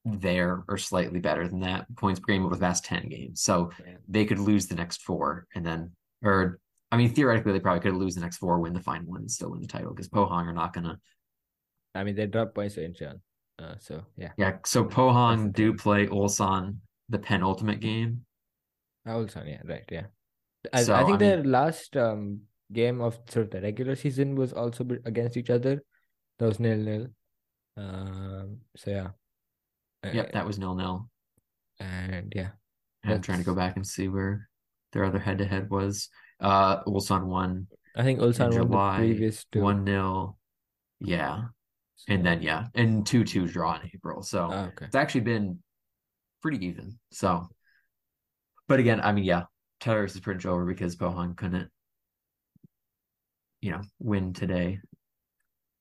there or slightly better than that points per game over the past 10 games so Yeah. they could lose the next four and then or I mean theoretically they probably could lose the next four win the final one and still win the title because Pohang are not gonna I mean, they dropped points to Incheon. Uh, so, yeah. yeah so Pohang do play Ulsan the penultimate game Ulsan, yeah, right, yeah. I, So, I think I mean- their last um game of sort of the regular season was also against each other. That was nil nil. Um, so yeah. yep Uh, that was nil nil and yeah, I'm trying to go back and see where their other head to head was uh Ulsan won I think Ulsan won the July, previous two. one nil yeah and then yeah and two two draw in April so Ah, okay. it's actually been pretty even. So, but again, I mean, yeah, Taylor is pretty much over because Pohang couldn't, you know, win today.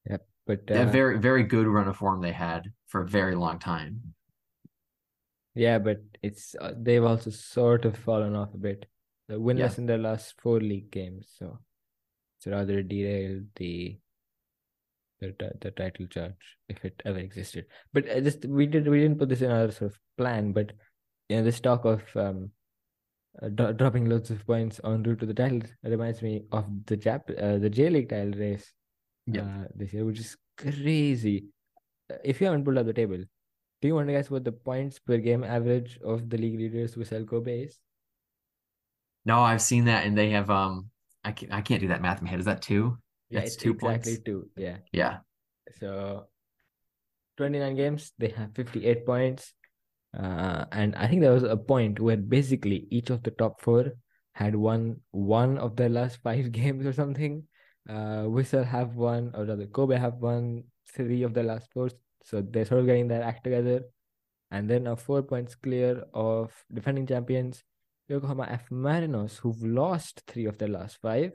Yeah. But a uh, very, very good run of form they had for a very long time. yeah, but it's uh, they've also sort of fallen off a bit. The winless in their last four league games, so it's rather derailed the the the title charge if it ever existed. But uh, just we did we didn't put this in our sort of plan, but you know this talk of um uh, dro- dropping loads of points en route to the title reminds me of the Jap uh, the J League title race Yeah. uh, this year, which is crazy. if you haven't pulled up the table, do you want to guess what the points per game average of the league leaders Vissel Kobe is? No, I've seen that, and they have um. I can't, I can't do that math in my head. Is that two? Yeah, That's it's two exactly points. two. Yeah. Yeah. So 29 games, they have 58 points. Uh, and I think there was a point where basically each of the top four had won one of their last five games or something. Uh, Vissel have one, or rather, Kobe have won three of the last four. So they're sort of getting their act together. And then now four points clear of defending champions, Yokohama F Marinos, who've lost three of their last five.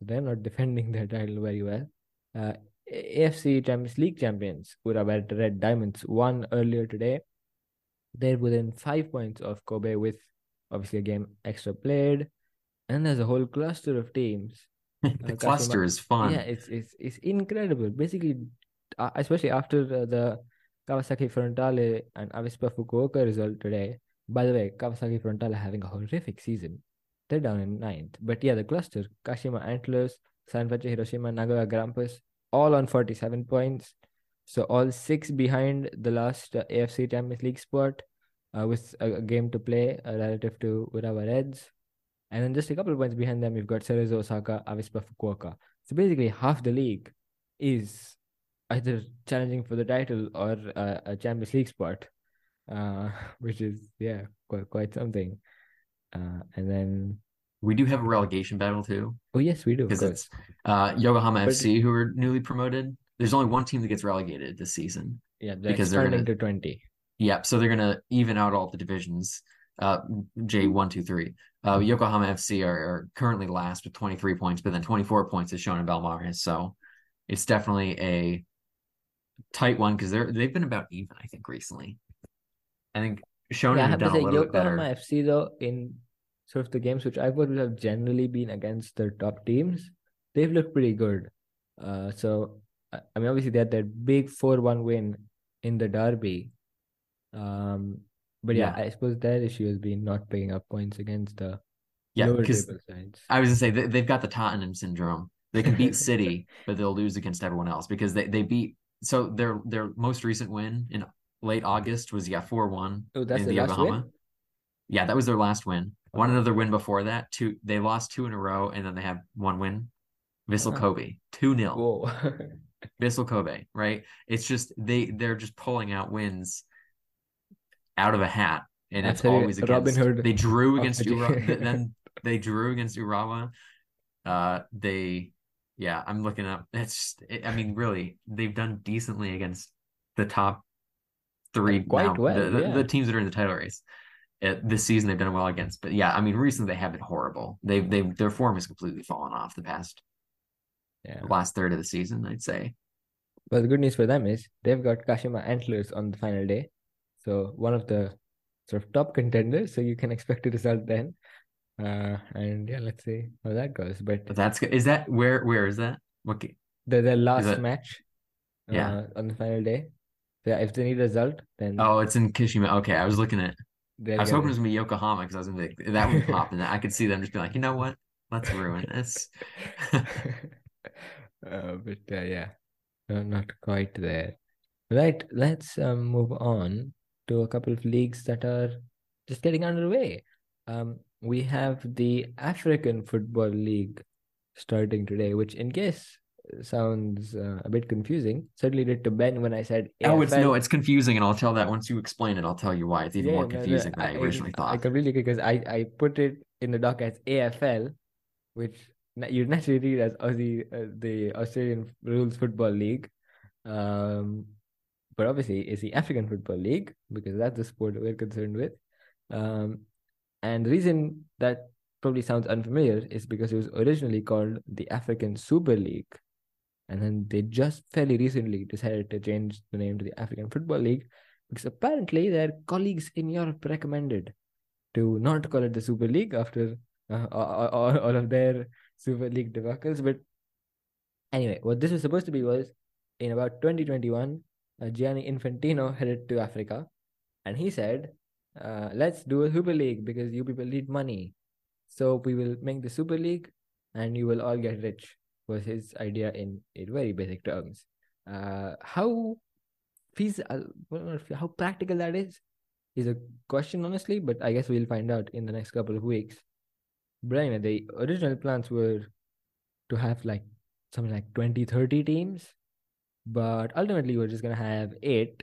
They're not defending their title very well. Uh, AFC Champions League champions, Urawa Red Diamonds, won earlier today. They're within five points of Kobe with obviously a game extra played. And there's a whole cluster of teams. the Uh, cluster is fun. Yeah, it's it's it's incredible. Basically, uh, especially after uh, the Kawasaki Frontale and Avispa Fukuoka result today. By the way, Kawasaki Frontale having a horrific season. They're down in ninth. But yeah, the cluster, Kashima Antlers, Sanfrecce Hiroshima, Nagoya Grampus, all on 47 points. So all six behind the last uh, AFC Champions League spot uh, with a, a game to play uh, relative to Urawa Reds. And then just a couple of points behind them, you've got Cerezo Osaka, Avispa Fukuoka. So basically, half the league is either challenging for the title or uh, a Champions League spot, uh, which is yeah quite quite something. Uh, and then We do have a relegation battle too, oh yes, we do. Because it's uh, Yokohama But- FC who are newly promoted. There's only one team that gets relegated this season. Yeah, they're because they're gonna- to twenty. Yep. So they're gonna even out all the divisions. Uh, J one, two, three. Uh, Mhm. Yokohama FC are, are currently last with 23 points, but then 24 points is Shonan Bellmare's. So it's definitely a tight one because they're they've been about even, I think, recently. I think Shonan Yeah, I have have to say bit better. Yokohama FC though in sort of the games which I've watched have generally been against their top teams. They've looked pretty good. Uh, so I I mean, obviously they had that big four-one win in the derby. Um, but yeah, Yeah. I suppose their issue has been not picking up points against the Yeah, lower table sides. I was gonna say they, they've got the Tottenham syndrome. They can beat City, but they'll lose against everyone else because they, they beat. So their their most recent win in late August was yeah four one Oh, that's in the win. Yeah, that was their last win. One another win before that. Two they lost two in a row, and then they have one win. Vissel. Kobe two 0 Whoa. Vissel Kobe. Right? It's just they they're just pulling out wins out of a hat, and it's Absolutely. always Robin against. Hood They drew against the Ura, then they drew against Urawa. Uh, they yeah, I'm looking up. It's just, it, I mean, really, they've done decently against the top three quite now, well, the, the, yeah. the teams that are in the title race. Uh, this season they've done well against, but yeah, I mean, recently they have been horrible. They've they their form has completely fallen off the past Yeah. last third of the season, I'd say. But the good news for them is they've got Kashima Antlers on the final day. So one of the sort of top contenders. So you can expect a result then. Uh, and yeah, let's see how that goes. But But that's good. Is that where where is that? Okay. ga- the last it- match Yeah. uh, on the final day. Yeah, if they need a result, then Oh, it's in Kashima. Okay, I was looking at. I was hoping it it. was gonna be Yokohama because I was gonna be like, that would pop, and I could see them just be like, you know what? Let's ruin this. uh, but uh, yeah, no, not quite there. Right, let's um, move on to a couple of leagues that are just getting underway. Um, we have the African Football League starting today, which, in case sounds uh, a bit confusing, certainly did to Ben when I said Oh, it's no, it's confusing, and I'll tell that once you explain it. I'll tell you why it's even Yeah, more no, no, confusing than I originally I thought. completely agree because I, I put it in the doc as AFL, which you naturally read as Aussie, uh, the Australian Rules Football League. Um, but obviously it's the African Football League because that's the sport we're concerned with. Um, and the reason that probably sounds unfamiliar is because it was originally called the African Super League. And then they just fairly recently decided to change the name to the African Football League because apparently their colleagues in Europe recommended to not call it the Super League after uh, all, all, of their Super League debacles. But anyway, what this was supposed to be was in about 2021, uh, Gianni Infantino headed to Africa and he said, uh, let's do a Super League because you people need money. So we will make the Super League and you will all get rich, was his idea in, in very basic terms. Uh, how fees, uh, how practical that is is a question, honestly. But I guess we'll find out in the next couple of weeks. Anyway, the original plans were to have like something like 20, 30 teams, but ultimately we're just gonna have eight,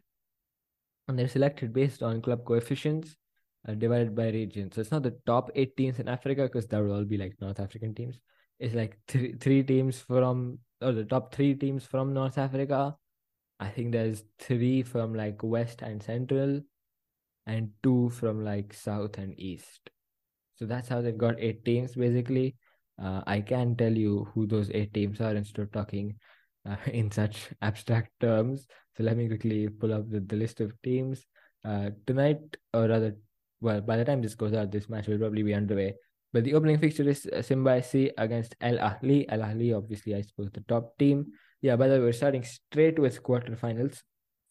and they're selected based on club coefficients uh, divided by region. So it's not the top eight teams in Africa because that would all be like North African teams. It's like three three teams from or the top three teams from North Africa. I think there's three from like West and Central, and two from like South and East. So that's how they've got eight teams basically. Uh, I can tell you who those eight teams are instead of talking uh, in such abstract terms. So let me quickly pull up the, the list of teams. Uh, tonight, or rather, well, by the time this goes out, this match will probably be underway. But the opening fixture is Simba SC against Al Ahly. Al Ahly, obviously, I suppose the top team. Yeah, by the way, we're starting straight with quarterfinals.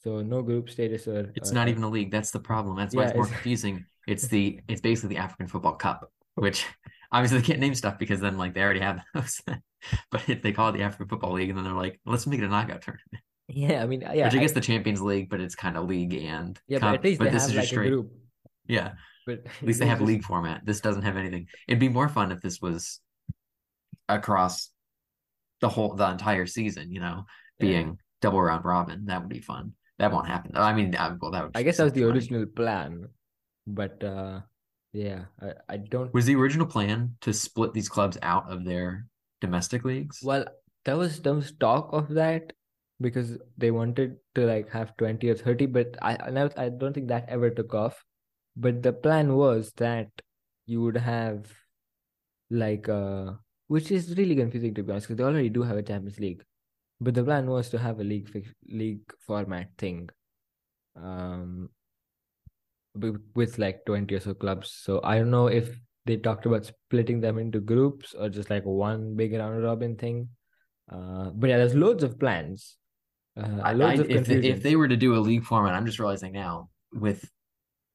So no group status or. It's or- not even a league. That's the problem. That's why Yeah, it's more it's- confusing. It's the it's basically the African Football Cup, which obviously they can't name stuff because then like they already have those. but if they call it the African Football League, and then they're like, let's make it a knockout tournament, Yeah, I mean, yeah. which I I- guess the Champions League, but it's kind of league and yeah, but at least they this have is like straight. group. Yeah, But at least they have league format. This doesn't have anything. It'd be more fun if this was across the whole the entire season. You know, Yeah. being double round robin. That would be fun. That won't happen. I mean, I, well, that would. I guess that was the funny. original plan, but uh yeah, I, I don't. Was the original plan to split these clubs out of their domestic leagues? Well, there was there was talk of that because they wanted to like have twenty or thirty, but I I, never, I don't think that ever took off. But the plan was that you would have like uh, which is really confusing to be honest, because they already do have a Champions League, but the plan was to have a league league format thing. Um, with like 20 or so clubs. So I don't know if they talked about splitting them into groups or just like one big round robin thing. Uh, but yeah, there's loads of plans. Uh, I, loads I- of if if they were to do a league format, I'm just realizing now with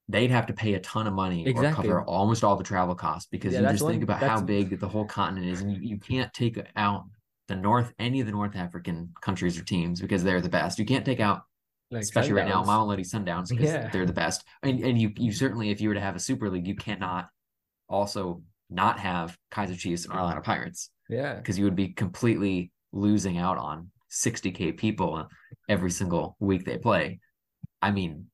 they'd have to pay a ton of money Exactly. or cover almost all the travel costs because Yeah, you just think one- about how big the whole continent is, and you, you can't take out the North any of the North African countries or teams because they're the best. You can't take out like especially right now, Sundowns. Mamelodi Sundowns because Yeah. they're the best. And and you you certainly if you were to have a Super League, you cannot also not have Kaiser Chiefs and Orlando Pirates Yeah, because you would be completely losing out on 60k people every single week they play. I mean,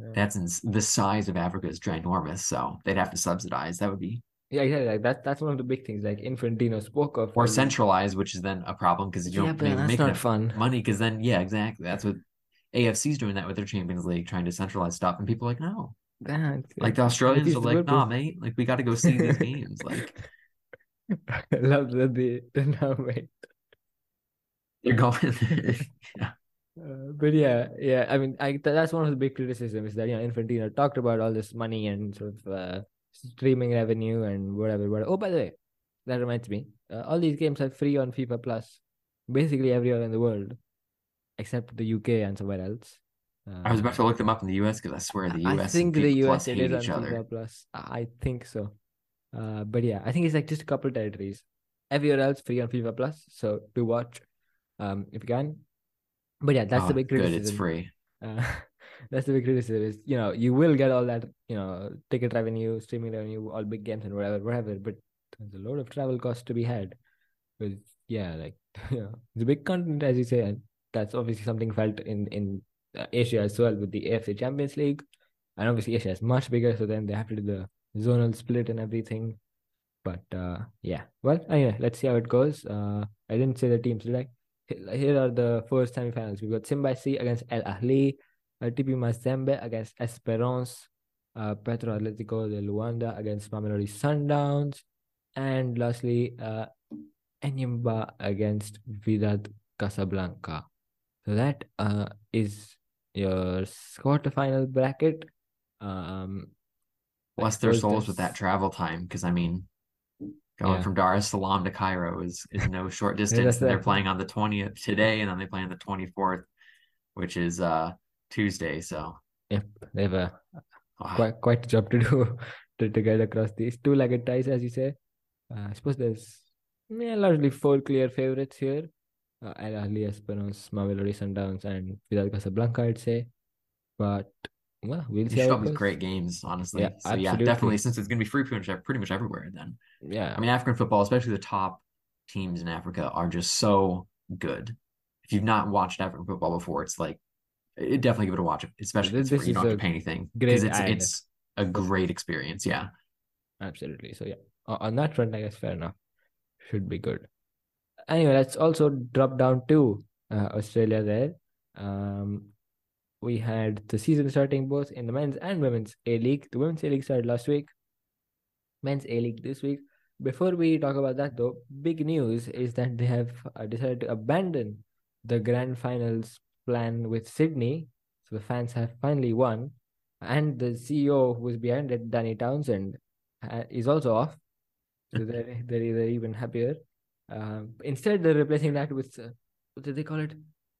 yeah. that's ins- the size of Africa is ginormous, so they'd have to subsidize. That would be yeah, yeah. Like that. That's one of the big things. Like Infantino spoke of. or centralized, which is then a problem because you Yeah, don't make not enough fun. money. Because then, yeah, exactly. That's what AFC's doing that with their Champions League, trying to centralize stuff, and people are like, no, Yeah, like the Australians are like, nah, mate, like we got to go see these games. Like I love that they now made they're going. yeah. Uh, but yeah, yeah. I mean, I that's one of the big criticisms that you know Infantino talked about all this money and sort of uh, streaming revenue and whatever. whatever. Oh, by the way, that reminds me, uh, all these games are free on FIFA Plus, basically everywhere in the world, except the UK and somewhere else. I was about to look them up in the US because I swear the US. I think the FIFA US it is on. FIFA Plus. I think so. Uh, but yeah, I think it's like just a couple territories. Everywhere else free on FIFA Plus, so to watch, um, if you can. But yeah, that's Oh, the big criticism good. It's free. Uh, that's the big criticism is you know you will get all that you know ticket revenue, streaming revenue, all big games and whatever, whatever. But there's a load of travel costs to be had. With yeah, like you know, it's a big continent as you say, and that's obviously something felt in in uh, Asia as well with the AFC Champions League, and obviously Asia is much bigger, so then they have to do the zonal split and everything. But uh, yeah, well, anyway, let's see how it goes. Uh, I didn't say the teams, did I? Here are the first semifinals. We've got Simba SC against El Ahly, uh, TP Mazembe against Esperance, uh, Petro Atletico de Luanda against Mamelodi Sundowns, and lastly, uh, Enyimba against Wydad Casablanca. So that uh, is your quarterfinal bracket. Um, I Bless their suppose souls with that travel time because I mean, going Yeah. from Dar es Salaam to Cairo is is no short distance. and they're playing on the 20th today, and then they play on the 24th, which is uh Tuesday. So Yep, they have a wow. quite quite a job to do to, to get across these two-legged ties, as you say. Uh, I suppose there's yeah, largely four clear favorites here. uh, Al Ahly, Esperance, Mamelodi Sundowns, and Wydad Casablanca, I'd say. But well, we'll see should how all it these goes. great games, honestly. Yeah, so yeah, definitely since it's gonna be free pretty much, pretty much everywhere then. Yeah, I mean, African football, especially the top teams in Africa, are just so good. If you've not watched African football before, it's like it definitely give it a watch, especially if This. You don't have to pay anything because it's it's a great experience. Yeah. absolutely. So yeah, on that front, I guess fair enough. Should be good. Anyway, let's also drop down to uh, Australia there. Um, we had the season starting both in the men's and women's A League. The women's A League started last week. Men's A League this week. Before we talk about that, though, big news is that they have uh, decided to abandon the grand finals plan with Sydney. So the fans have finally won, and the CEO who was behind it, Danny Townsend, uh, is also off. So they're they're, they're even happier. Um, instead, they're replacing that with uh, what do they call it?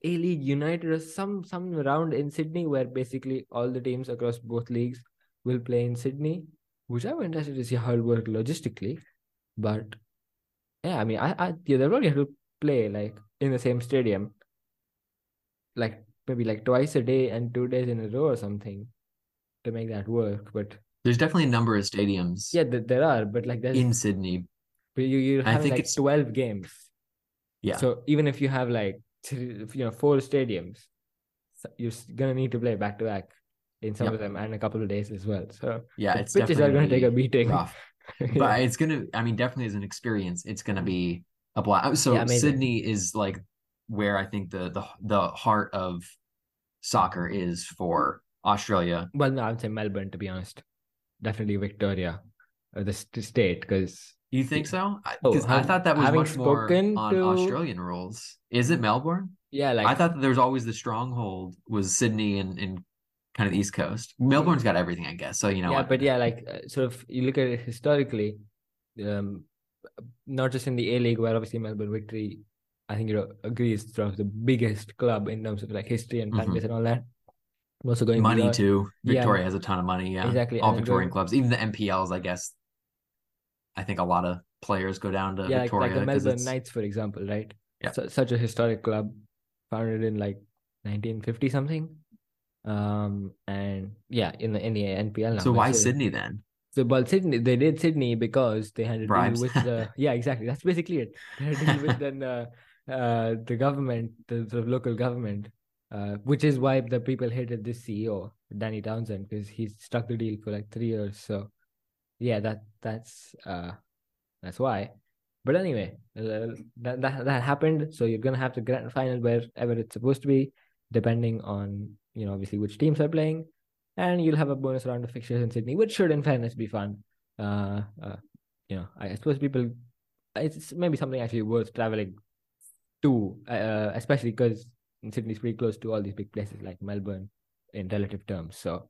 A League United or some some round in Sydney where basically all the teams across both leagues will play in Sydney, which I'm interested to see how it works logistically. But yeah, I mean, I, I yeah, they'll probably have to play like in the same stadium, like maybe like twice a day and two days in a row or something to make that work. But There's definitely a number of stadiums yeah, th- there are, but like there's in Sydney. but you I think like it's- twelve games. Yeah. So even if you have like three, you know four stadiums, you're gonna need to play back to back in some Yep. of them and a couple of days as well. So Yeah, the it's pitches are gonna take a beating. rough. Yeah. But it's gonna, I mean, definitely as an experience, it's gonna be a blast. So Yeah. Sydney is like where I think the the the heart of soccer is for Australia. Well, no, I'd say Melbourne to be honest. Definitely Victoria, uh, the state, because You think so? Oh, Because I thought that was much more on to- Australian rules. Is it Melbourne? yeah, like I thought that there was always the stronghold was Sydney and, and kind of the East Coast. Melbourne's got everything, I guess. So you know yeah, what? but yeah, like uh, sort of you look at it historically, um, not just in the A League where obviously Melbourne Victory, I think you know agrees sort of the biggest club in terms of like history and fan Mhm. base and all that. I'm also going money beyond- too. Yeah. Victoria has a ton of money. Yeah, Exactly, All and Victorian going- clubs, even the NPLs, I guess. I think a lot of players go down to yeah, like, Victoria like the Melbourne Knights, for example, right? Yeah. Su- such a historic club, founded in like 1950 something. Um, and yeah, in the in the NPL now. So why still- Sydney then? So, well, Sydney, they did Sydney because they had to Bribes. deal with the yeah, exactly. That's basically it. They had to deal with then uh, uh, the government, the sort of local government, uh, which is why the people hated this CEO, Danny Townsend, because he stuck the deal for like three years. So, yeah, that that's uh, that's why. But anyway, uh, that, that that happened. So you're gonna have the grand final wherever it's supposed to be, depending on you know obviously which teams are playing, and you'll have a bonus round of fixtures in Sydney, which should, in fairness, be fun. Uh, uh you know, I suppose people, it's maybe something actually worth traveling to, uh, especially because Sydney's pretty close to all these big places like Melbourne in relative terms. So,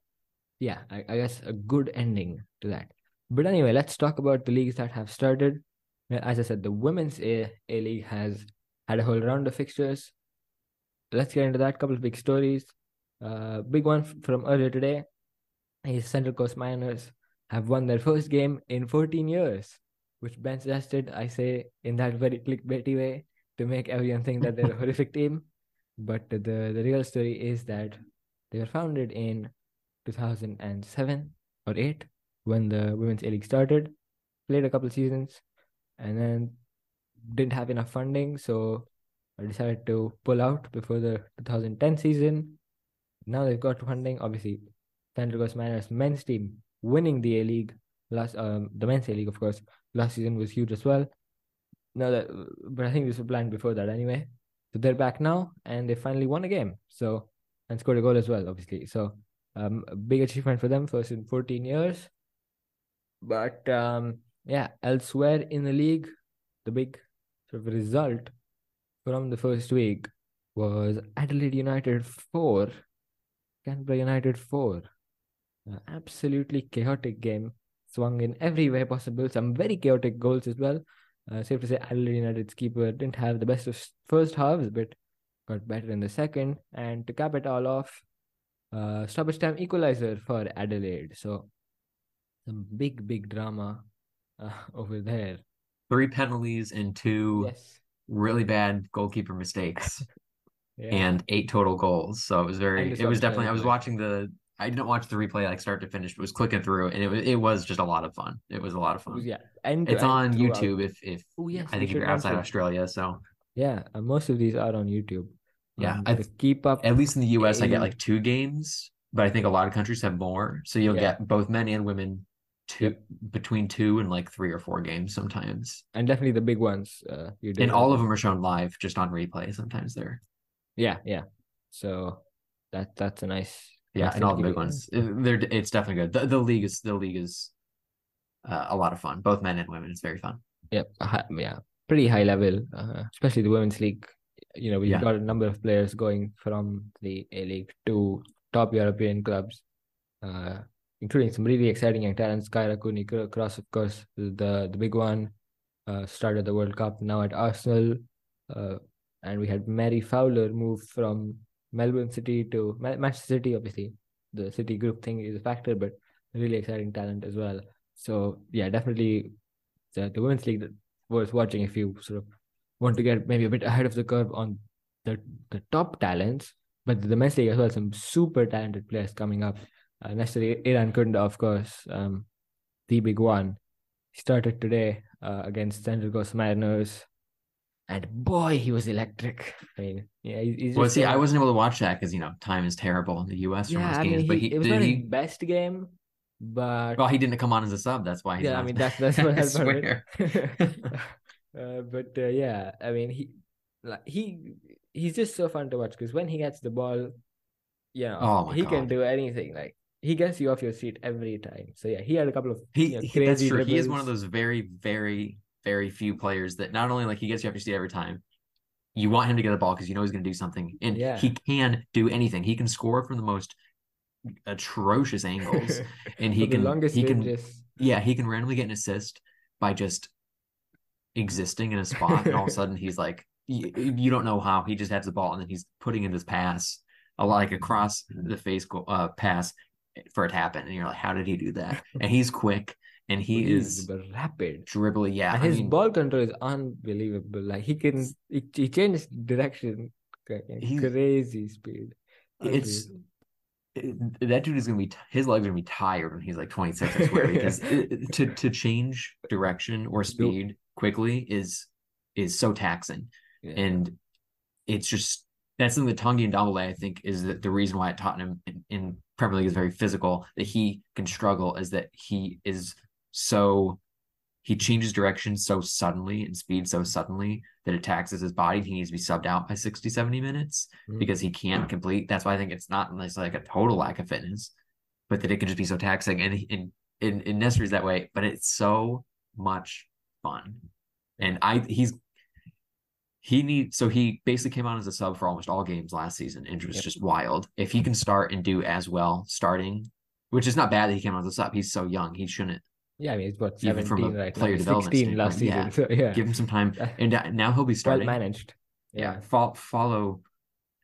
yeah, I, I guess a good ending to that. But anyway, let's talk about the leagues that have started. As I said, the women's A, a League has had a whole round of fixtures. Let's get into that. Couple of big stories. Uh, big one from earlier today is Central Coast Mariners have won their first game in 14 years, which Ben suggested I say in that very clickbaity way to make everyone think that they're a horrific team. But the, the real story is that they were founded in 2007 or 8 when the Women's A League started, played a couple seasons, and then didn't have enough funding. So I decided to pull out before the 2010 season. Now they've got funding. Obviously, Central Coast Mariners men's team winning the A League last, um, the men's A League, of course, last season was huge as well. Now that, but I think this was planned before that anyway. So they're back now, and they finally won a game. So and scored a goal as well, obviously. So um, a big achievement for them, first in 14 years. But um, yeah, elsewhere in the league, the big sort of result from the first week was Adelaide United 4, Canberra United 4. Uh, absolutely chaotic game, swung in every way possible. Some very chaotic goals as well. Uh, safe to say, Adelaide United's keeper didn't have the best of first halves, but got better in the second. And to cap it all off, uh, stoppage time equalizer for Adelaide. So some big, big drama uh, over there. Three penalties and two Yes. really bad goalkeeper mistakes Yeah. and eight total goals. So it was very, it was definitely. I was watching the. I didn't watch the replay like start to finish, but was clicking through, and it was it was just a lot of fun. It was a lot of fun. yeah. To It's on. YouTube if if Oh yes, I think if you're outside. Australia. So Yeah, uh, most of these are on YouTube. Yeah, Um, I keep up. at least in the US, I get like two games, but I think a lot of countries have more. So you'll Yeah. get both men and women two Yep. between two and like three or four games sometimes. and definitely the big ones. Uh, you And all of them are shown live, just on replay. Sometimes they're Yeah, yeah. So that that's a nice. yeah, nice and all the big ones. They're it's definitely good. The, the league is the league is uh, a lot of fun, both men and women. It's very fun. Yep. Yeah. Pretty high level, uh, especially the women's league. You know, we've Yeah. got a number of players going from the A League to top European clubs, uh, including some really exciting young talents. Cooney Cro- Cross, of course, the the big one, uh, started the World Cup now at Arsenal. Uh, and we had Mary Fowler move from Melbourne City to Manchester City. Obviously, the City group thing is a factor, but really exciting talent as well. So yeah, definitely the, the women's league worth watching if you sort of want to get maybe a bit ahead of the curve on the the top talents, but the men's league as well, some super talented players coming up. Uh, Nestory Irankunda, of course, um, the big one. Started today uh, against Central Coast Mariners, and boy, he was electric. I mean, yeah, he- he's Well, see, I wasn't able to watch that because you know time is terrible in the US for Yeah, most I games. mean, but he, he it was did not he his best game, but well he didn't come on as a sub. That's why he's yeah, I mean that's that's what I happened. swear. uh, but uh, yeah, I mean he like he he's just so fun to watch because when he gets the ball, you know, Oh he can do anything. Like he gets you off your seat every time. So yeah, he had a couple of He, you know, he- that's crazy true. He is one of those very, very, very few players that not only like he gets you off your seat every time, you want him to get the ball because you know he's going to do something, and Yeah. he can do anything. He can score from the most atrocious angles, and he can longest he can ranges. yeah he can randomly get an assist by just existing in a spot, and all of a sudden he's like you, you don't know how he just has the ball and then he's putting in this pass a lot like across the face goal, uh, pass for it to happen, and you're like, how did he do that? And he's quick, and he is rapid. dribbly. Yeah, and I his mean, ball control is unbelievable. Like he can, he, he changes direction, like, in He's- crazy speed. it's it- that dude is gonna be t- his legs are gonna be tired when he's like 26 i swear because it- to to change direction or speed quickly is is so taxing Yeah. and it's just that's something that Tanguy Ndombele I think is that the reason why at Tottenham in, in Premier League is very physical that he can struggle is that he is so he changes direction so suddenly and speed so suddenly that it taxes his body. He needs to be subbed out by 60 70 minutes Mhm. because he can't complete. That's why I think it's not necessarily like a total lack of fitness but that it can just be so taxing. And in in, in Nestory's that way but it's so much fun. And I he's he needs so he basically came out as a sub for almost all games last season and it was Yep. just wild. If he can start and do as well starting, which is not bad that he came out as a sub. He's so young. He shouldn't Yeah, I mean, he's what Even from a 17 right player now. development 16 last season. So yeah, give him some time. And uh, now he'll be well starting. managed. yeah, Yeah. fo- follow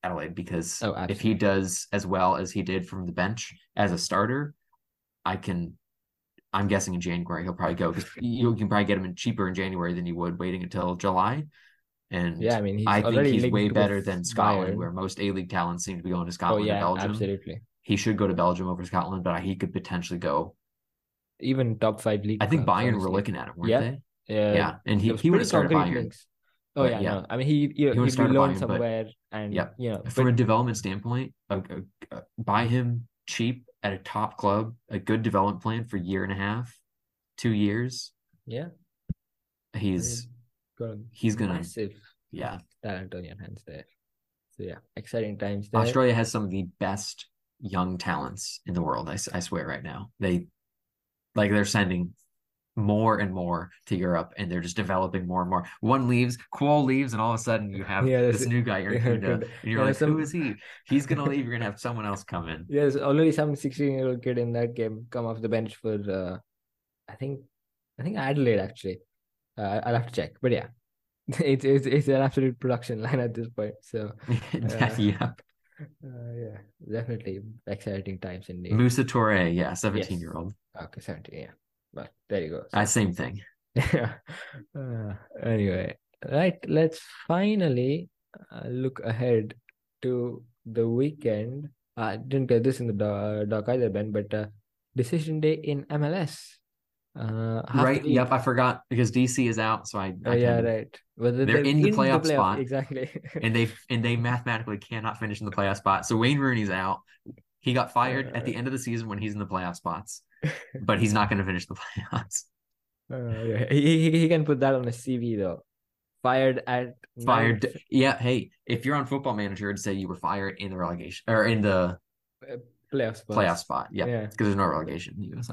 Adelaide because Oh, if he does as well as he did from the bench as a starter, I can. I'm guessing in January he'll probably go because you can probably get him in cheaper in January than you would waiting until July. And Yeah, I mean, he's I think he's way better than Scotland, Bayern. where most A League talents seem to be going to Scotland Oh Scotland yeah, or Belgium. absolutely. He should go to Belgium over Scotland, but he could potentially go. Even top five league. I think clubs, Bayern were looking at him, weren't Yeah. they? Yeah. yeah, and he, he would have started Bayern. links. Oh but yeah, yeah. no. I mean, he he be started loaned but- somewhere, and yeah, you know, From but a development standpoint, uh, uh, uh, buy him cheap at a top club, a good development plan for a year and a half, two years. yeah, He's got a he's gonna massive yeah. talent on your hands there. So yeah, exciting times there. Australia has some of the best young talents in the world. I, I swear right now. They like they're sending more and more to Europe and they're just developing more and more. One leaves, Kuol leaves, and all of a sudden you have Yeah, this new guy, Aaron yeah, Kunda, Kunda. and you're Yeah, like, some- who is he? He's gonna leave, you're gonna have someone else come in. Yeah, there's already some 16 year old kid in that game come off the bench for uh, I think I think Adelaide actually. Uh, I'll have to check, but yeah, it's it's it's an absolute production line at this point. So yeah. uh, yeah, definitely exciting times indeed. Musa Toure, yeah, 17 year old. Okay, 17, yeah. Well, there you go. Uh, same thing. Yeah. Uh, anyway, Right, let's finally uh, look ahead to the weekend. I didn't get this in the doc, doc either, Ben, but uh, decision day in MLS. Uh, Right. Yep. I forgot because DC is out, so I, Oh, I yeah, right. Whether They're in the playoff playoff- spot. exactly. and they and they mathematically cannot finish in the playoff spot. So Wayne Rooney's out. He got fired at the Uh. end of the season when he's in the playoff spots, but he's not going to finish the playoffs. Uh, yeah. he, he he can put that on a CV though. Fired at Fired. Yeah. Hey, if you're on Football Manager, it'd say you were fired in the relegation or in the playoff spot. playoff spot. Yeah, Yeah. because there's no relegation. in the US,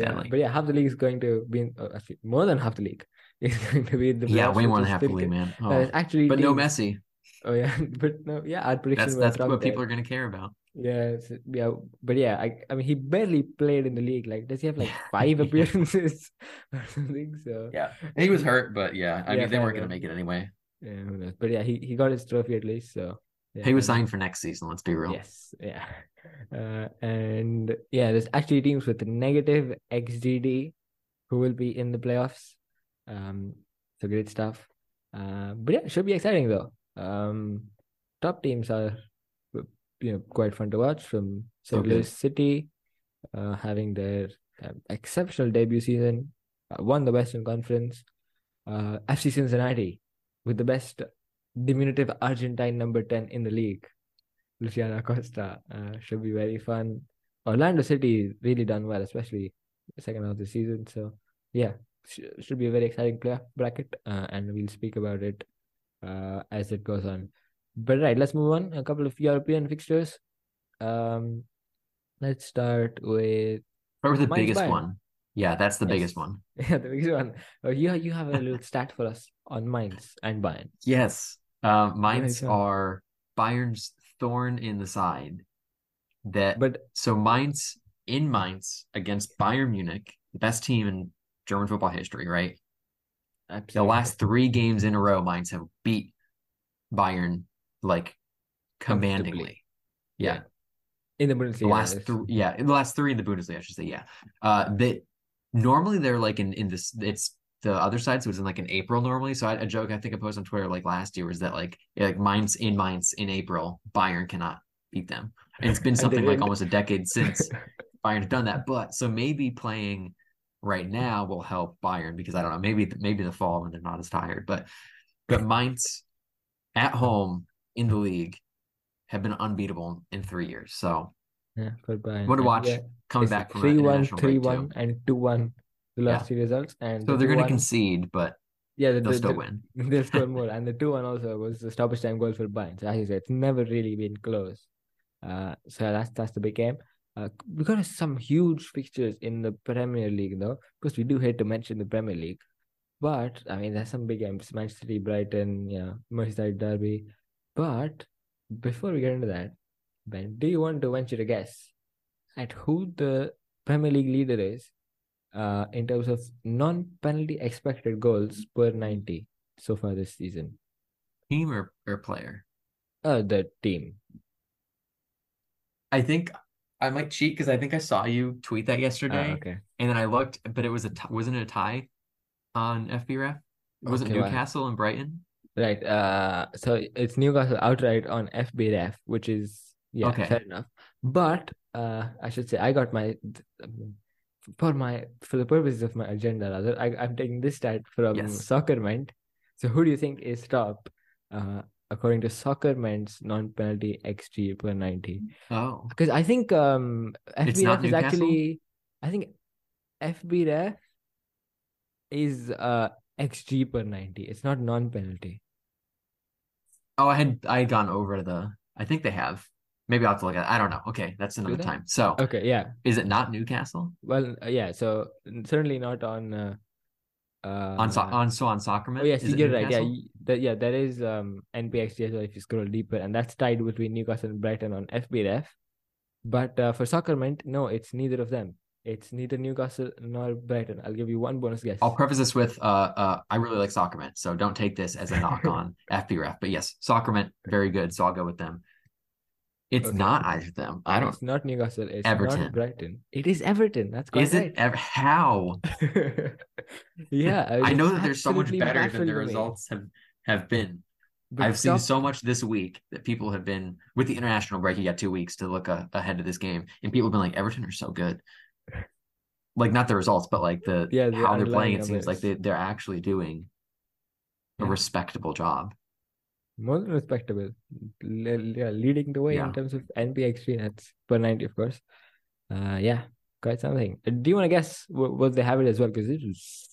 Yeah. But yeah, half the league is going to be in, uh, actually more than half the league is going to be in the Yeah, way more than half the league, man. Uh, Oh. it's actually But no Messi. Oh yeah, but no, yeah, our prediction That's was that's what people there. are going to care about. Yeah, yeah, but yeah, I I mean he barely played in the league. Like, does he have like five appearances or something? So Yeah, he was hurt, but yeah, I Yeah, mean they weren't going to make it anyway. yeah. But yeah, he, he got his trophy at least. So yeah, He was signed for next season. Let's be real. Yes, yeah. Uh, and yeah, there's actually teams with negative XGD who will be in the playoffs. Um, so great stuff. Uh, but yeah, it should be exciting though. Um, top teams are you know quite fun to watch from St. good. Louis City, uh, having their um, exceptional debut season, uh, won the Western Conference. Uh, FC Cincinnati with the best diminutive Argentine number 10 in the league. Luciano Acosta. uh, should be very fun. Orlando City really done well, especially the second half of the season. So yeah, sh- should be a very exciting playoff bracket, uh, and we'll speak about it uh, as it goes on. But right, let's move on. A couple of European fixtures. Um, let's start with Or the Mainz biggest Bayern. one. Yeah, that's the biggest one. yeah the biggest one. Oh, you you have a little stat for us on Mainz and Bayern. Yes. Uh, Mainz go. are Bayern's thorn in the side. That But so Mainz in Mainz against Bayern Munich, the best team in German football history, right? The last three games in a row, Mainz have beat Bayern like commandingly. Comfortably. Yeah. in the Bundesliga. The last three, yeah, the last three in the Bundesliga, I should say, yeah. Uh, that normally they're like in in this, it's the other side, so it's in like in April normally. So I, a joke I think I posted on Twitter like last year was that like yeah, like Mainz in Mainz in April, Bayern cannot beat them, and it's been something like almost a decade since Bayern's done that. But so maybe playing right now will help Bayern because I don't know, maybe maybe the fall when they're not as tired, but but Mainz at home in the league have been unbeatable in three years. So Yeah, for Bayern. What to watch yeah, coming it's back from 3 1, 3 1, and 2 1 the last Yeah. three results. And So the they're going to concede, but Yeah, the, they'll the, still win. They'll score more. And the 2 1 also was the stoppage time goal for Bayern. So as you said, it's never really been close. Uh, so that's that's the big game. Uh, we got some huge fixtures in the Premier League, though, because we do hate to mention the Premier League. But I mean, there's some big games: Manchester City, Brighton, yeah, Merseyside Derby. But before we get into that, Ben, do you want to venture a guess at who the Premier League leader is uh, in terms of non-penalty expected goals per 90 so far this season? Team or, or player? Uh, the team. I think I might cheat because I think I saw you tweet that Ah, yesterday, okay. and then I looked, but it was a t- wasn't it a tie on FBref? Was it Okay, wow. Newcastle and Brighton? Right. Uh, so it's Newcastle outright on FBref, which is yeah, Okay. fair enough. But uh, I should say I got my for my for the purposes of my agenda rather, I, I'm taking this stat from Yes. Soccerment. So who do you think is top? Uh, according to Soccerment's non-penalty XG per 90. Oh, Because I think um FBref is actually I think FBref is uh XG per 90. It's not non-penalty. oh, I had I had gone over the. I think they have. Maybe I'll have to look at. it. I don't know. Okay, that's another time. So, Okay, yeah. is it not Newcastle Well, uh, yeah. So certainly not on uh, uh on so on so on Soccerment? Oh yes, Is you're right. Yeah, that, yeah, there is um NPXG as well if you scroll deeper, and that's tied between Newcastle and Brighton on FBref. But uh, for Soccerment, no, it's neither of them. It's neither Newcastle nor Brighton. I'll give you one bonus guess. I'll preface this with uh uh I really like Soccerment, so don't take this as a knock on FBref. But yes, Soccerment, very good. So I'll go with them. It's Okay. not either of them. I don't. It's not Newcastle. It's Everton. not Brighton. It is Everton. That's quite Is it ever how? yeah, I it know that they're so much better than baffled the results have have been. But I've seen so much this week that people have been with the international break. You got two weeks to look a, ahead to this game, and people have been like, "Everton are so good." Like not the results, but like the Yeah, the how they're playing. underlying It seems like they they're actually doing a Yeah. respectable job. More than respectable. Le- yeah, leading the way Yeah. in terms of NPXG. That's per 90, of course. Uh, yeah, quite something. Uh, Do you want to guess what, what they have it as well? Because it is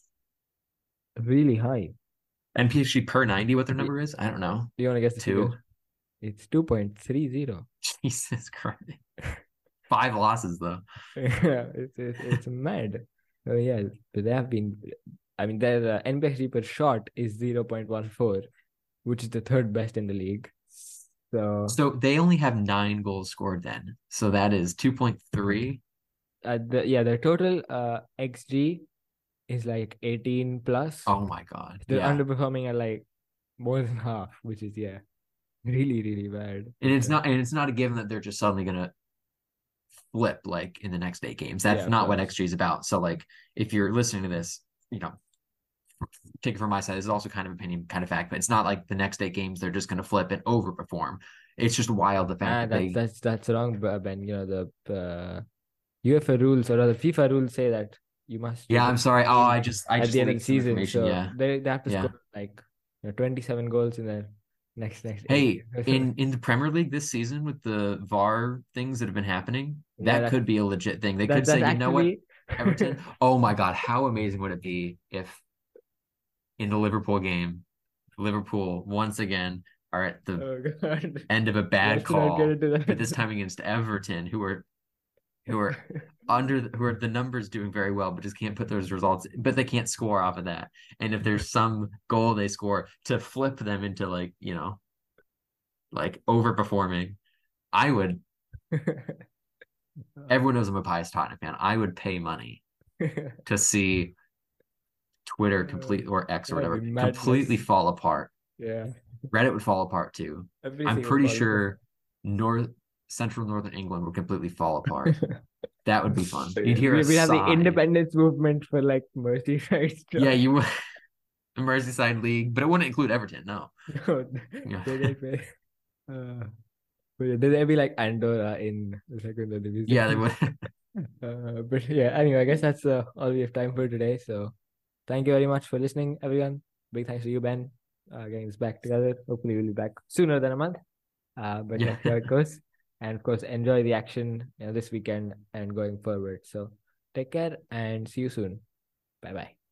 really high. NPXG per ninety, what their number is? I don't know. Do you want to guess Two. It's 2.30. Jesus Christ. Five losses though. yeah, it's, it's, it's mad. Oh, yeah, but they have been. I mean, their uh, NPXG per shot is 0.14, which is the third best in the league. So, So they only have nine goals scored then. So that is 2.3. uh, the, yeah, their total uh, XG is like 18 plus. Oh my God. They're Yeah. underperforming at like more than half, which is, yeah, really, really bad. And it's Uh, not and it's not a given that they're just suddenly gonna flip like in the next eight games. That's Yeah, not what. XG is about. So like if you're listening to this, you know, take it from my side. This is also kind of opinion, kind of fact, but it's not like the next eight games they're just gonna flip and overperform. It's just wild the fact Ah, that that's they that's that's wrong, Bu- Ben. You know the uh, UEFA rules or rather FIFA rules say that you must. Yeah, I'm sorry. Oh, I just I the just end of the season, so Yeah. they they have to Yeah. score like you know, 27 goals in their next next. Hey, in in the Premier League this season with the VAR things that have been happening, Yeah, that that- could be a legit thing. They that, could say, you know what, Everton. Oh my God, how amazing would it be if in the Liverpool game, Liverpool once again are at the oh end of a bad call, get into that. but this time against Everton, who are who are under the, who are the numbers doing very well, but just can't put those results, but they can't score off of that. And if there's some goal they score to flip them into like you know, like overperforming, I would. Everyone knows I'm a pious Tottenham fan. I would pay money to see Twitter complete or X or whatever completely fall apart. yeah. Reddit would fall apart too. Every I'm pretty sure North Central Northern England would completely fall apart. that would be fun. You'd hear we, have the independence movement for like Merseyside stuff. Yeah, you would. The Merseyside League, but it wouldn't include Everton. No. No, Yeah. they. Uh, but yeah, there'd be like Andorra in the second division. Yeah, they would. Uh, but yeah, anyway, I guess that's uh, all we have time for today. So thank you very much for listening, everyone. Big thanks to you, Ben, uh, getting this back together. Hopefully, we'll be back sooner than a month. Uh, but Yeah. see how it goes. And of course, enjoy the action you know, this weekend and going forward. So take care and see you soon. Bye bye.